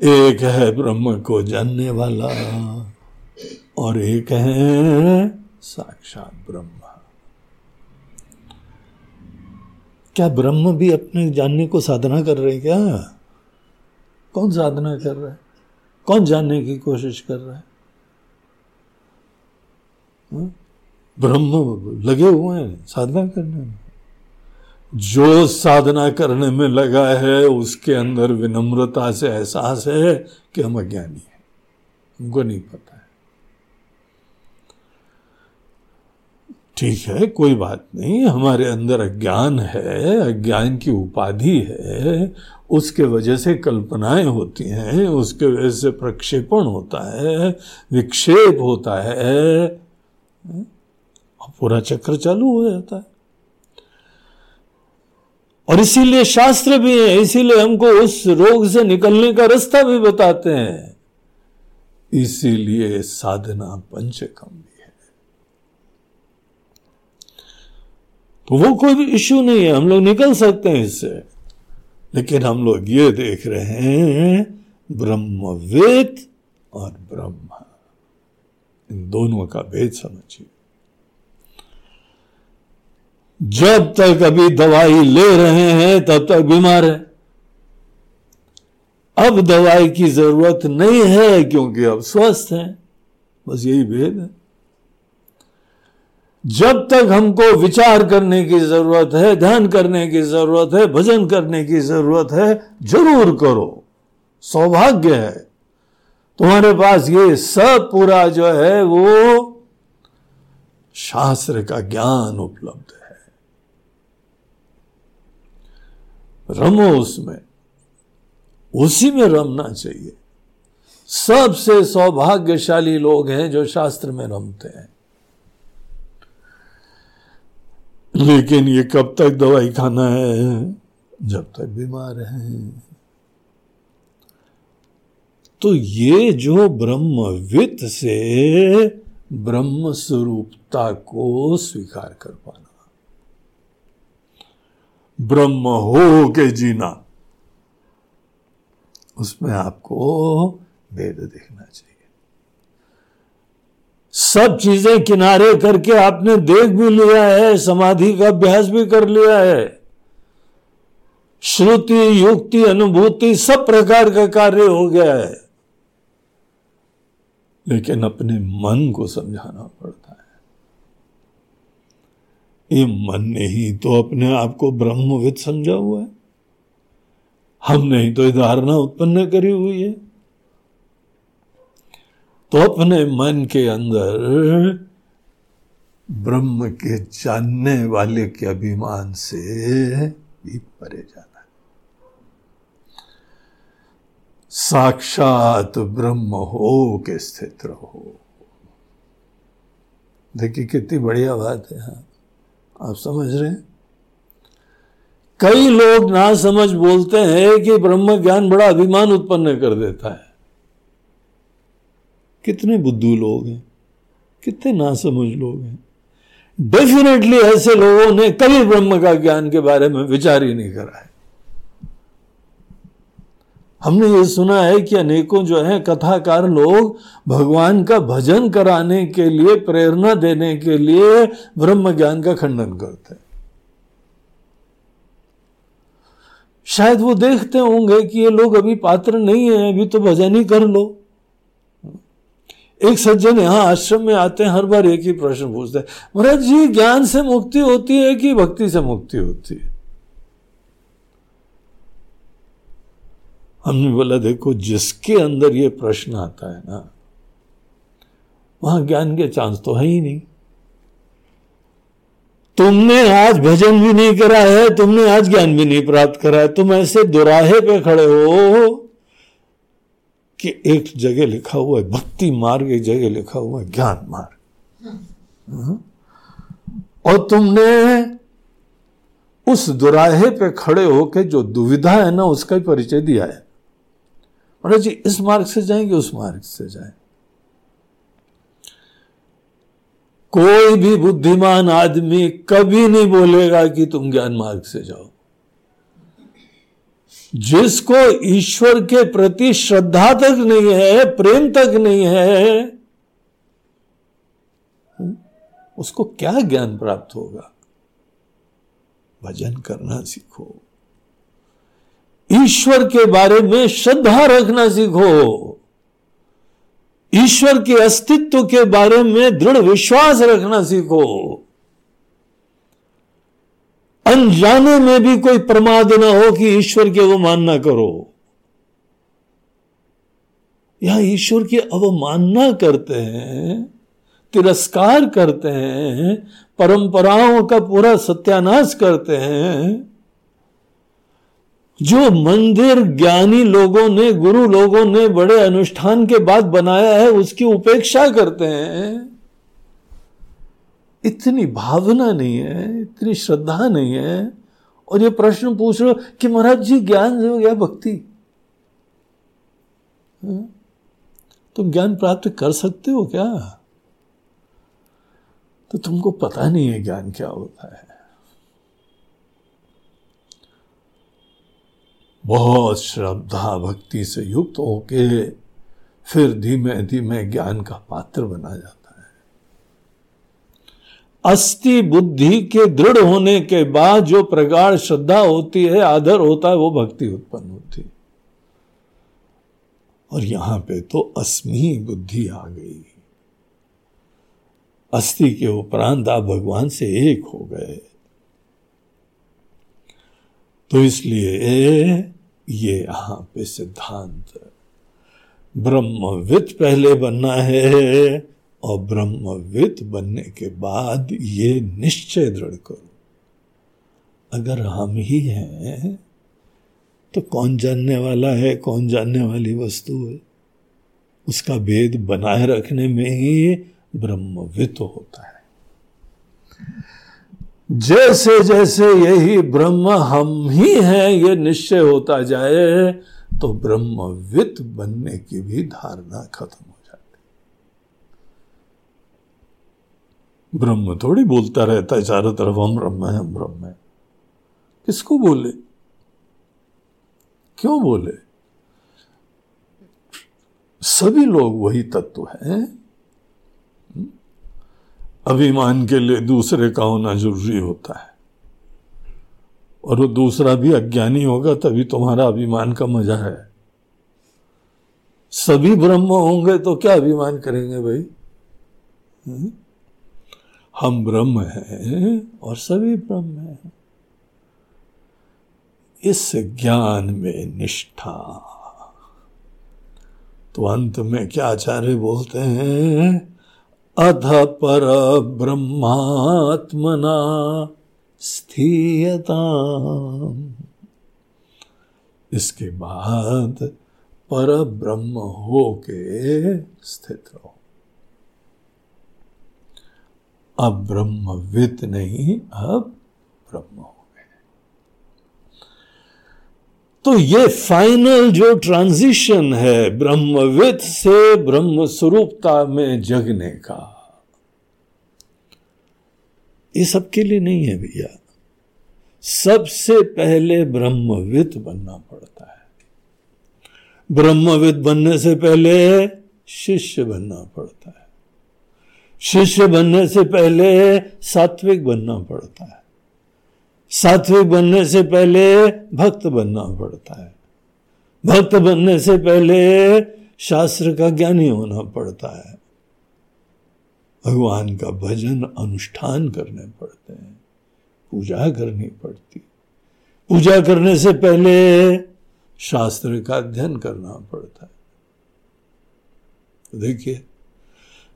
एक है ब्रह्म को जानने वाला और एक है साक्षात ब्रह्म। क्या ब्रह्म भी अपने जानने को साधना कर रहे क्या? कौन साधना कर रहा है? कौन जानने की कोशिश कर रहा है? हाँ? ब्रह्म लगे हुए हैं साधना करने में। जो साधना करने में लगा है, उसके अंदर विनम्रता से एहसास है कि हम अज्ञानी हैं। हमको नहीं पता है। ठीक है, कोई बात नहीं, हमारे अंदर अज्ञान है, अज्ञान की उपाधि है, उसके वजह से कल्पनाएँ होती हैं, उसके वजह से प्रक्षेपण होता है, विक्षेप होता है और पूरा चक्र चालू हो जाता है। और इसीलिए शास्त्र भी है, इसीलिए हमको उस रोग से निकलने का रास्ता भी बताते हैं। इसीलिए साधना पंचकम भी है। तो वो कोई भी इश्यू नहीं है, हम लोग निकल सकते हैं इससे। लेकिन हम लोग ये देख रहे हैं ब्रह्मवेद और ब्रह्म। इन दोनों का भेद समझिए। जब तक अभी दवाई ले रहे हैं, तब तक बीमार है। अब दवाई की ज़रूरत नहीं है क्योंकि अब स्वस्थ है। बस यही भेद है। जब तक हमको विचार करने की ज़रूरत है, ध्यान करने की ज़रूरत है, भजन करने की ज़रूरत है, ज़रूर करो। सौभाग्य है। तुम्हारे पास ये सब पूरा जो है, वो शास्त्र का ज्ञान उपलब्ध है। रमो उसमें उसी में रमना चाहिए। सबसे सौभाग्यशाली लोग हैं जो शास्त्र में रमते हैं। लेकिन ये कब तक दवाई खाना है? जब तक बीमार हैं। तो ये जो ब्रह्मविद से ब्रह्म स्वरूपता को स्वीकार कर पाना। ब्रह्म हो के जीना। उसमें आपको भेद देखना चाहिए। सब चीज़ें किनारे करके आपने देख भी लिया है, समाधि का अभ्यास भी कर लिया है। श्रुति, युक्ति, अनुभूति सब प्रकार का कार्य हो गया है। लेकिन अपने मन को समझाना पड़ता ये मन ने ही तो अपने आप को ब्रह्मविद समझा हुआ है। हमने ही तो धारणा उत्पन्न करी हुई है। तो अपने मन के अंदर ब्रह्म के जानने वाले के अभिमान से भी परे जाना है। साक्षात ब्रह्म हो के स्थित रहो। देखिए कितनी बढ़िया बात है हाँ। आप समझ रहे हैं? कई लोग ना समझ बोलते हैं कि ब्रह्म ज्ञान बड़ा अभिमान उत्पन्न कर देता है। कितने बुद्धू लोग हैं, कितने ना समझ लोग हैं। डेफिनेटली ऐसे लोगों ने कभी ब्रह्म का ज्ञान के बारे में विचार ही नहीं करा है। हमने ये सुना है कि अनेकों जो है कथाकार लोग भगवान का भजन कराने के लिए, प्रेरणा देने के लिए ब्रह्म ज्ञान का खंडन करते हैं। शायद वो देखते होंगे कि ये लोग अभी पात्र नहीं है, अभी तो भजन ही कर लो। एक सज्जन यहाँ आश्रम में आते हैं, हर बार एक ही प्रश्न पूछते हैं। महाराज जी ज्ञान से मुक्ति होती है कि भक्ति से मुक्ति होती है? हमने बोला, देखो, जिसके अंदर ये प्रश्न आता है ना, वहाँ ज्ञान के चांस तो है ही नहीं। तुमने आज भजन भी नहीं करा है, तुमने आज ज्ञान भी नहीं प्राप्त करा है। तुम ऐसे दुराहे पे खड़े हो कि एक जगह लिखा हुआ है, भक्ति मार्ग, एक जगह लिखा हुआ है, ज्ञान मार्ग। हाँ? और तुमने उस दुराहे पे खड़े होके जो दुविधा है ना, उसका परिचय दिया है। महाराज जी, इस मार्ग से जाएँगे, उस मार्ग से जाए। कोई भी बुद्धिमान आदमी कभी नहीं बोलेगा कि तुम ज्ञान मार्ग से जाओ। जिसको ईश्वर के प्रति श्रद्धा तक नहीं है, प्रेम तक नहीं है, उसको क्या ज्ञान प्राप्त होगा? भजन करना सीखो। ईश्वर के बारे में श्रद्धा रखना सीखो। ईश्वर के अस्तित्व के बारे में दृढ़ विश्वास रखना सीखो। अनजाने में भी कोई प्रमाद ना हो कि ईश्वर की अवमानना करो। यहाँ ईश्वर की अवमानना करते हैं, तिरस्कार करते हैं, परंपराओं का पूरा सत्यानाश करते हैं जो मंदिर ज्ञानी लोगों ने, गुरु लोगों ने बड़े अनुष्ठान के बाद बनाया है, उसकी उपेक्षा करते हैं। इतनी भावना नहीं है, इतनी श्रद्धा नहीं है। और ये प्रश्न पूछ रहे हो कि महाराज जी, ज्ञान हो गया भक्ति? हाँ? तुम ज्ञान प्राप्त कर सकते हो क्या? तो तुमको पता नहीं है ज्ञान क्या होता है। बहुत श्रद्धा भक्ति से युक्त होके फिर धीमे धीमे ज्ञान का पात्र बना जाता है। अस्थि बुद्धि के दृढ़ होने के बाद जो प्रगाढ़ श्रद्धा होती है, आदर होता है, वो भक्ति उत्पन्न होती है। और यहाँ पे तो अस्मी बुद्धि आ गई। अस्थि के उपरांत आप भगवान से एक हो गए। तो इसलिए ये यहाँ पे सिद्धांत ब्रह्मविद पहले बनना है और ब्रह्मविद बनने के बाद ये निश्चय दृढ़ करो। अगर हम ही हैं तो कौन जानने वाला है, कौन जानने वाली वस्तु है? उसका भेद बनाए रखने में ही ब्रह्मविद होता है। जैसे जैसे यही ब्रह्म हम ही हैं, ये निश्चय होता जाए तो ब्रह्मविद बनने की भी धारणा खत्म हो जाती। ब्रह्म थोड़ी बोलता रहता है, चारों तरफ़ हम ब्रह्म है, हम ब्रह्म है। किसको बोले? क्यों बोले? सभी लोग वही तत्व हैं। अभिमान के लिए दूसरे का होना ज़रूरी होता है। और वो दूसरा भी अज्ञानी होगा, तभी तुम्हारा अभिमान का मज़ा है। सभी ब्रह्म होंगे तो क्या अभिमान करेंगे भाई? हम्म? हम ब्रह्म हैं और सभी ब्रह्म हैं। इस ज्ञान में निष्ठा। तो अंत में क्या आचार्य बोलते हैं? अध पर ब्रह्मात्मना स्थीयता इसके बाद पर ब्रह्म हो के स्थित रहो। अब ब्रह्मविद नहीं, अब ब्रह्म हो। तो ये फाइनल जो ट्रांजिशन है ब्रह्मविद से ब्रह्म स्वरूपता में जगने का, ये सबके लिए नहीं है भैया। सबसे पहले ब्रह्मविद बनना पड़ता है। ब्रह्मविद बनने से पहले शिष्य बनना पड़ता है। शिष्य बनने से पहले सात्विक बनना पड़ता है। सात्विक बनने से पहले भक्त बनना पड़ता है। भक्त बनने से पहले शास्त्र का ज्ञानी होना पड़ता है। भगवान का भजन, अनुष्ठान करने पड़ते हैं। पूजा करनी पड़ती। पूजा करने से पहले शास्त्र का अध्ययन करना पड़ता है। देखिए,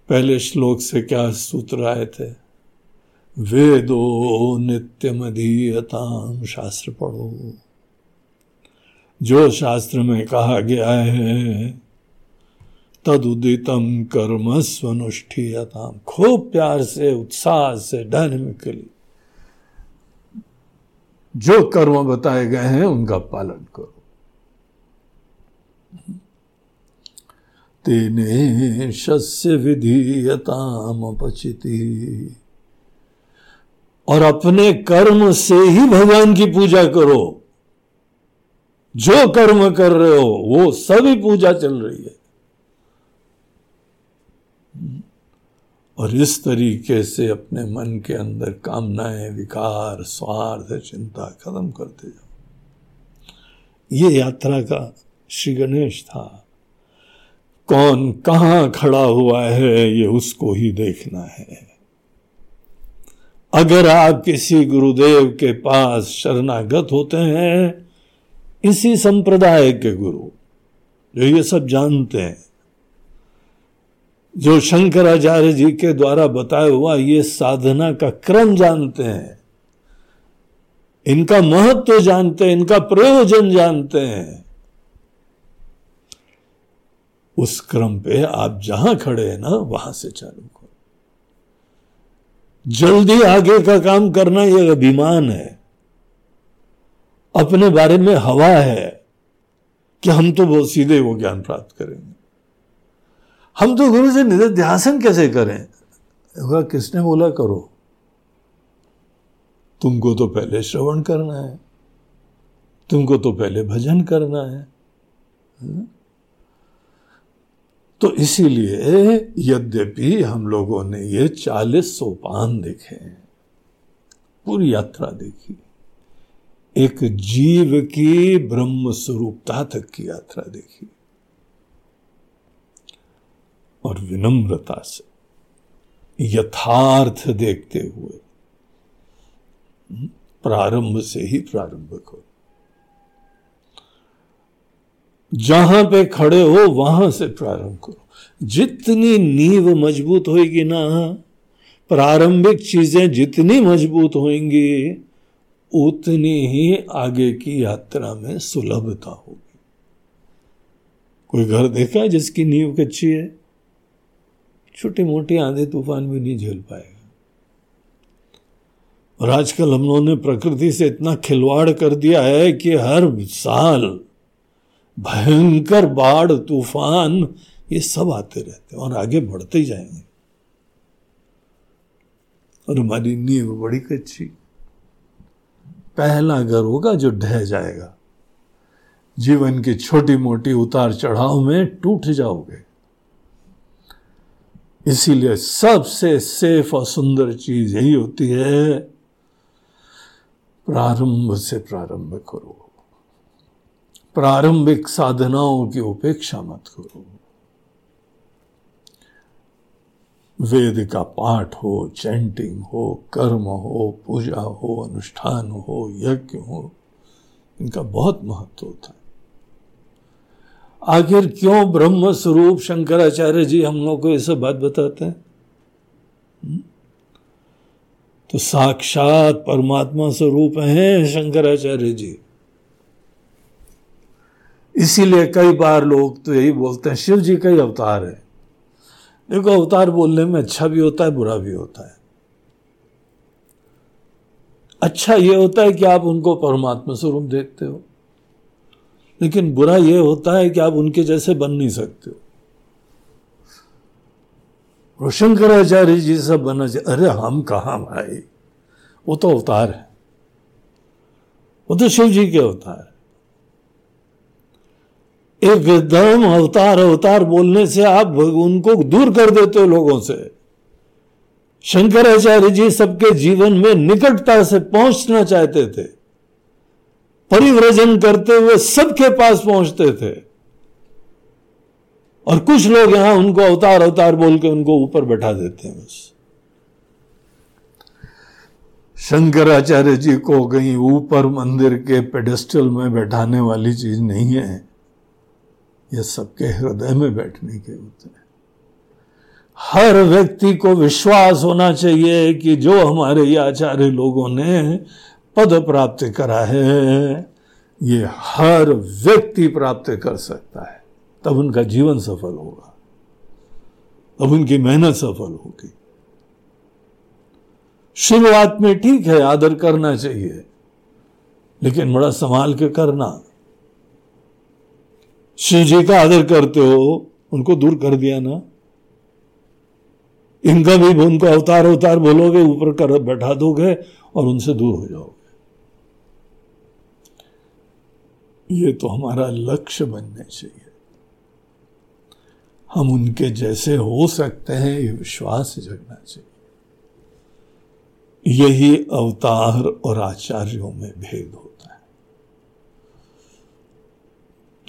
पहले श्लोक से क्या सूत्र आए थे? वेदो नित्यमधीयताम शास्त्र पढ़ो। जो शास्त्र में कहा गया है तदुदितम कर्म स्वनुष्ठीयताम खूब प्यार से, उत्साह से डायनेमिकली जो कर्म बताए गए हैं, उनका पालन करो। तेने शस्य विधीयताम अपचिति। और अपने कर्म से ही भगवान की पूजा करो। जो कर्म कर रहे हो, वो सभी पूजा चल रही है। और इस तरीके से अपने मन के अंदर कामनाएँ, विकार, स्वार्थ, चिंता खत्म करते जाओ। ये यात्रा का श्री गणेश था। कौन कहाँ खड़ा हुआ है, ये उसको ही देखना है। अगर आप किसी गुरुदेव के पास शरणागत होते हैं, इसी संप्रदाय के गुरु, जो ये सब जानते हैं, जो शंकराचार्य जी के द्वारा बताया हुआ ये साधना का क्रम जानते हैं, इनका महत्व जानते हैं, इनका प्रयोजन जानते हैं, उस क्रम पे आप जहाँ खड़े हैं ना, वहाँ से चालू करो। जल्दी आगे का काम करना यह अभिमान है। अपने बारे में हवा है कि हम तो बहुत सीधे वो ज्ञान प्राप्त करेंगे। हम तो गुरु से निध्यासन कैसे करें? किसने बोला, करो। तुमको तो पहले श्रवण करना है। तुमको तो पहले भजन करना है हाँ? तो इसीलिए यद्यपि हम लोगों ने ये चालीस सोपान देखे पूरी यात्रा देखी। एक जीव की ब्रह्म स्वरूपता तक की यात्रा देखी। और विनम्रता से, यथार्थ देखते हुए, प्रारंभ से ही प्रारंभ करो। जहाँ पे खड़े हो, वहाँ से प्रारंभ करो। जितनी नींव मज़बूत होगी ना, प्रारंभिक चीज़ें जितनी मज़बूत होंगी उतनी ही आगे की यात्रा में सुलभता होगी। कोई घर देखा है जिसकी नींव कच्ची है? छोटी मोटी आंधी तूफ़ान भी नहीं झेल पाएगा। और आजकल हम लोगों ने प्रकृति से इतना खिलवाड़ कर दिया है कि हर साल भयंकर बाढ़, तूफ़ान, ये सब आते रहते हैं और आगे बढ़ते ही जाएँगे। और हमारी नींव बड़ी कच्ची। पहला घर होगा जो ढह जाएगा। जीवन की छोटी मोटी उतार चढ़ाव में टूट जाओगे। इसीलिए सबसे सेफ़ और सुंदर चीज़ यही होती है, प्रारंभ से प्रारंभ करो। प्रारंभिक साधनाओं की उपेक्षा मत करो। वेद का पाठ हो चैंटिंग हो, कर्म हो, पूजा हो, अनुष्ठान हो, यज्ञ हो, इनका बहुत महत्व होता है। आखिर क्यों ब्रह्म स्वरूप शंकराचार्य जी हम लोग को ये सब बात बताते हैं? हम्म? तो साक्षात परमात्मा स्वरूप हैं शंकराचार्य जी। इसीलिए कई बार लोग तो यही बोलते हैं, शिव जी का ही अवतार है। देखो अवतार बोलने में अच्छा भी होता है, बुरा भी होता है। अच्छा ये होता है कि आप उनको परमात्मा स्वरूप देखते हो, लेकिन बुरा ये होता है कि आप उनके जैसे बन नहीं सकते हो। शंकराचार्य जी सब बनना चाहिए अरे हम कहा भाई? वो तो अवतार है। वो तो शिव जी के अवतार है। एकदम अवतार अवतार बोलने से आप उनको दूर कर देते हो लोगों से। शंकराचार्य जी सबके जीवन में निकटता से पहुँचना चाहते थे। परिव्रजन करते हुए सबके पास पहुँचते थे। और कुछ लोग यहाँ उनको अवतार अवतार बोल के उनको ऊपर बैठा देते हैं बस। शंकराचार्य जी को कहीं ऊपर मंदिर के पेडेस्टल में बैठाने वाली चीज़ नहीं है। यह सबके हृदय में बैठने के होते हैं। हर व्यक्ति को विश्वास होना चाहिए कि जो हमारे ये आचार्य लोगों ने पद प्राप्त करा है, ये हर व्यक्ति प्राप्त कर सकता है। तब उनका जीवन सफल होगा। तब उनकी मेहनत सफल होगी। शुरुआत में ठीक है, आदर करना चाहिए, लेकिन बड़ा संभाल के करना। शिव जी का आदर करते हो, उनको दूर कर दिया ना। इनका भी उनको अवतार अवतार बोलोगे, ऊपर कर बैठा दोगे और उनसे दूर हो जाओगे। ये तो हमारा लक्ष्य बनने चाहिए। हम उनके जैसे हो सकते हैं, ये विश्वास जगना चाहिए। यही अवतार और आचार्यों में भेद है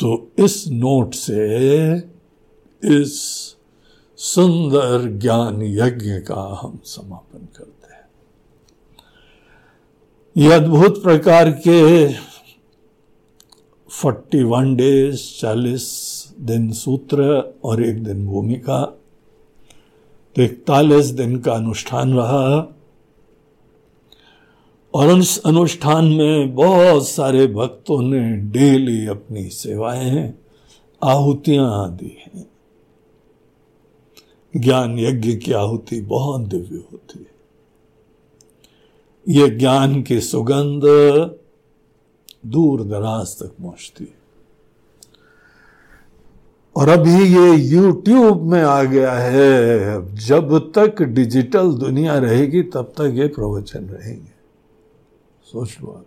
तो इस नोट से इस सुंदर ज्ञान यज्ञ का हम समापन करते हैं। ये अद्भुत प्रकार के फोर्टी वन डेज़ चालीस दिन सूत्र और एक दिन भूमिका तो इकतालीस दिन का अनुष्ठान रहा। और अनुष्ठान में बहुत सारे भक्तों ने डेली अपनी सेवाएँ आहुतियाँ दी हैं। ज्ञान यज्ञ की आहुति बहुत दिव्य होती है। ये ज्ञान की सुगंध दूर दराज तक पहुँचती है। और अभी ये YouTube में आ गया है जब तक डिजिटल दुनिया रहेगी, तब तक ये प्रवचन रहेंगे। सोच लो आप?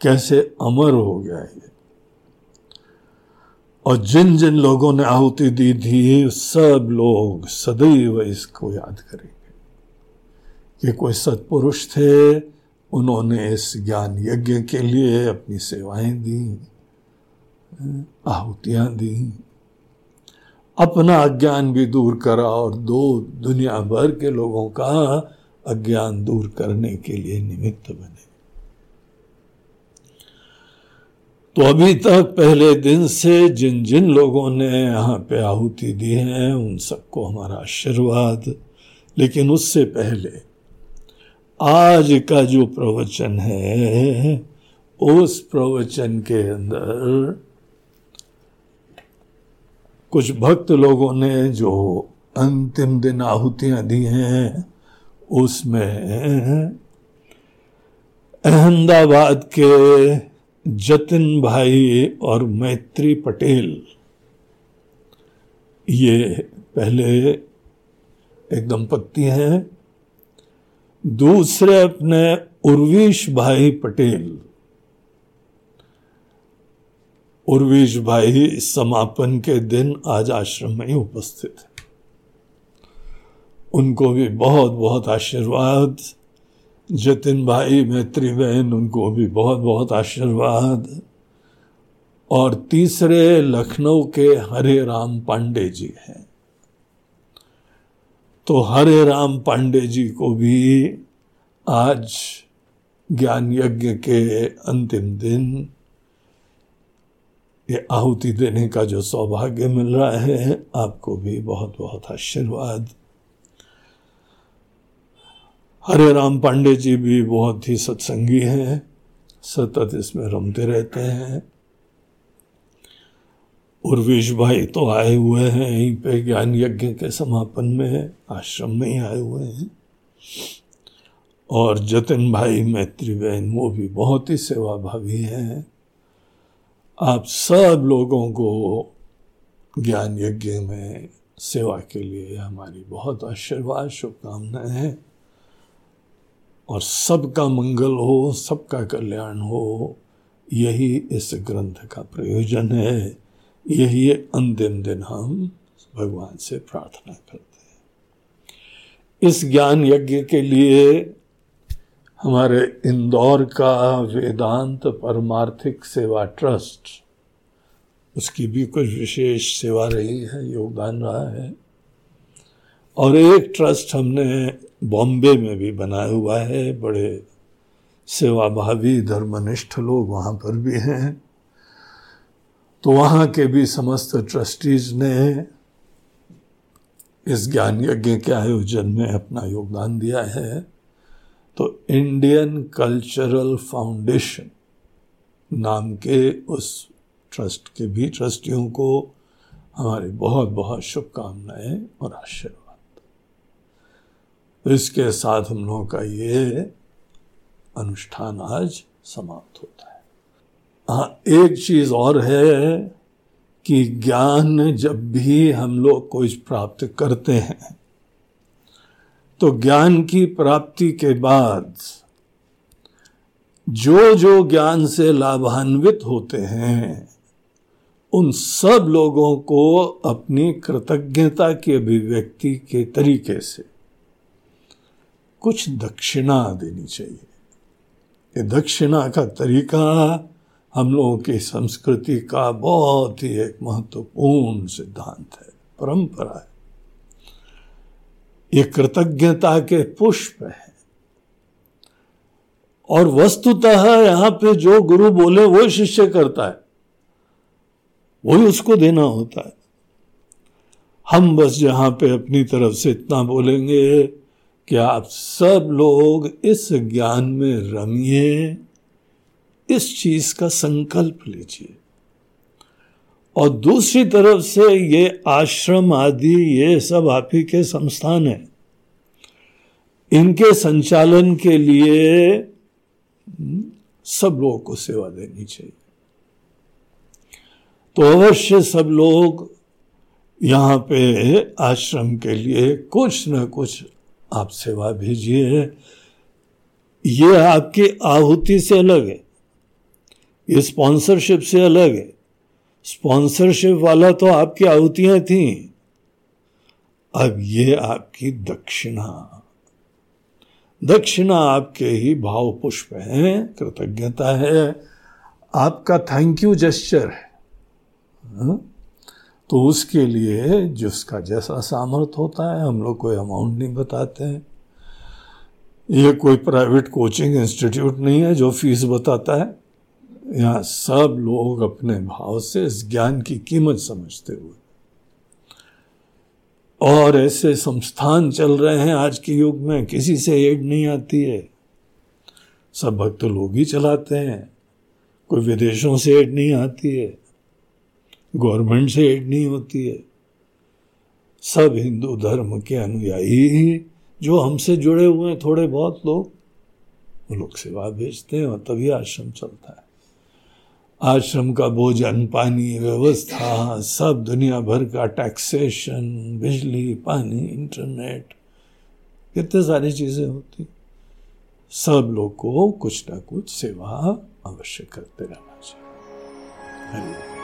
कैसे अमर हो गया है और जिन जिन लोगों ने आहुति दी थी, सब लोग सदैव इसको याद करेंगे। ये कोई सत्पुरुष थे, उन्होंने इस ज्ञान यज्ञ के लिए अपनी सेवाएँ दी आहुतियाँ दी। अपना अज्ञान भी दूर करा और दो दुनिया भर के लोगों का अज्ञान दूर करने के लिए निमित्त बने। तो अभी तक पहले दिन से जिन जिन लोगों ने यहाँ पे आहुति दी है, उन सबको हमारा आशीर्वाद। लेकिन उससे पहले आज का जो प्रवचन है, उस प्रवचन के अंदर कुछ भक्त लोगों ने जो अंतिम दिन आहुतियाँ दी हैं उसमें अहमदाबाद के जतिन भाई और मैत्री पटेल, ये पहले एक दंपत्ति हैं। दूसरे अपने उर्वीश भाई पटेल। उर्वीश भाई समापन के दिन आज आश्रम में ही उपस्थित है। उनको भी बहुत बहुत आशीर्वाद। जतिन भाई, मैत्री बहन, उनको भी बहुत बहुत आशीर्वाद। और तीसरे लखनऊ के हरे राम पांडे जी हैं। तो हरे राम पांडे जी को भी आज ज्ञान यज्ञ के अंतिम दिन, ये आहुति देने का जो सौभाग्य मिल रहा है, आपको भी बहुत बहुत आशीर्वाद। हरे राम पांडे जी भी बहुत ही सत्संगी हैं, सतत इसमें रमते रहते हैं। उर्वेश भाई तो आए हुए हैं, यहीं पे ज्ञान यज्ञ के समापन में, आश्रम में ही आए हुए हैं। और जतिन भाई, मैत्री बहन, वो भी बहुत ही सेवा भावी हैं। आप सब लोगों को ज्ञान यज्ञ में सेवा के लिए हमारी बहुत आशीर्वाद, शुभकामनाएँ हैं। और सबका मंगल हो, सबका कल्याण हो, यही इस ग्रंथ का प्रयोजन है। यही अंतिम दिन हम भगवान से प्रार्थना करते हैं। इस ज्ञान यज्ञ के लिए हमारे इंदौर का वेदांत परमार्थिक सेवा ट्रस्ट, उसकी भी कुछ विशेष सेवा रही है, योगदान रहा है। और एक ट्रस्ट हमने बॉम्बे में भी बनाया हुआ है। बड़े सेवाभावी, धर्मनिष्ठ लोग वहाँ पर भी हैं। तो वहाँ के भी समस्त ट्रस्टीज ने इस ज्ञान यज्ञ के आयोजन में अपना योगदान दिया है। तो इंडियन कल्चरल फाउंडेशन नाम के उस ट्रस्ट के भी ट्रस्टियों को हमारी बहुत बहुत शुभकामनाएँ और आशीर्वाद। इसके साथ हम लोगों का ये अनुष्ठान आज समाप्त होता है। हाँ एक चीज़ और है कि ज्ञान जब भी हम लोग कुछ प्राप्त करते हैं तो ज्ञान की प्राप्ति के बाद जो जो ज्ञान से लाभान्वित होते हैं, उन सब लोगों को अपनी कृतज्ञता की अभिव्यक्ति के तरीके से कुछ दक्षिणा देनी चाहिए। ये दक्षिणा का तरीका हम लोगों की संस्कृति का बहुत ही एक महत्वपूर्ण सिद्धांत है, परंपरा है। ये कृतज्ञता के पुष्प है। और वस्तुतः यहाँ पे जो गुरु बोले वो शिष्य करता है। वही उसको देना होता है। हम बस यहाँ पे अपनी तरफ़ से इतना बोलेंगे। कि आप सब लोग इस ज्ञान में रमिए? इस चीज़ का संकल्प लीजिए। और दूसरी तरफ़ से ये आश्रम आदि, ये सब आप ही के संस्थान है। इनके संचालन के लिए सब लोगों को सेवा देनी चाहिए। तो अवश्य सब लोग यहाँ पे आश्रम के लिए कुछ न कुछ आप सेवा भेजिए ये आपकी आहुति से अलग है। ये स्पॉन्सरशिप से अलग है। स्पॉन्सरशिप वाला तो आपकी आहुतियाँ थी। अब ये आपकी दक्षिणा। दक्षिणा आपके ही भाव पुष्प है, कृतज्ञता है। आपका थैंक यू जेस्चर है। हा? तो उसके लिए जिसका जैसा सामर्थ्य होता है, हम लोग कोई अमाउंट नहीं बताते हैं। ये कोई प्राइवेट कोचिंग इंस्टीट्यूट नहीं है जो फ़ीस बताता है। यहाँ सब लोग अपने भाव से इस ज्ञान की कीमत समझते हुए। और ऐसे संस्थान चल रहे हैं आज के युग में, किसी से एड नहीं आती है। सब भक्त लोग ही चलाते हैं। कोई विदेशों से एड नहीं आती है। गवर्नमेंट से एड नहीं होती है। सब हिंदू धर्म के अनुयायी ही जो हमसे जुड़े हुए हैं, थोड़े बहुत लोग। वो लोग सेवा भेजते हैं और तभी आश्रम चलता है। आश्रम का भोजन, पानी, व्यवस्था, सब दुनिया भर का टैक्सेशन बिजली, पानी इंटरनेट कितने सारी चीज़ें होती सब लोग को कुछ ना कुछ सेवा अवश्य करते रहना चाहिए।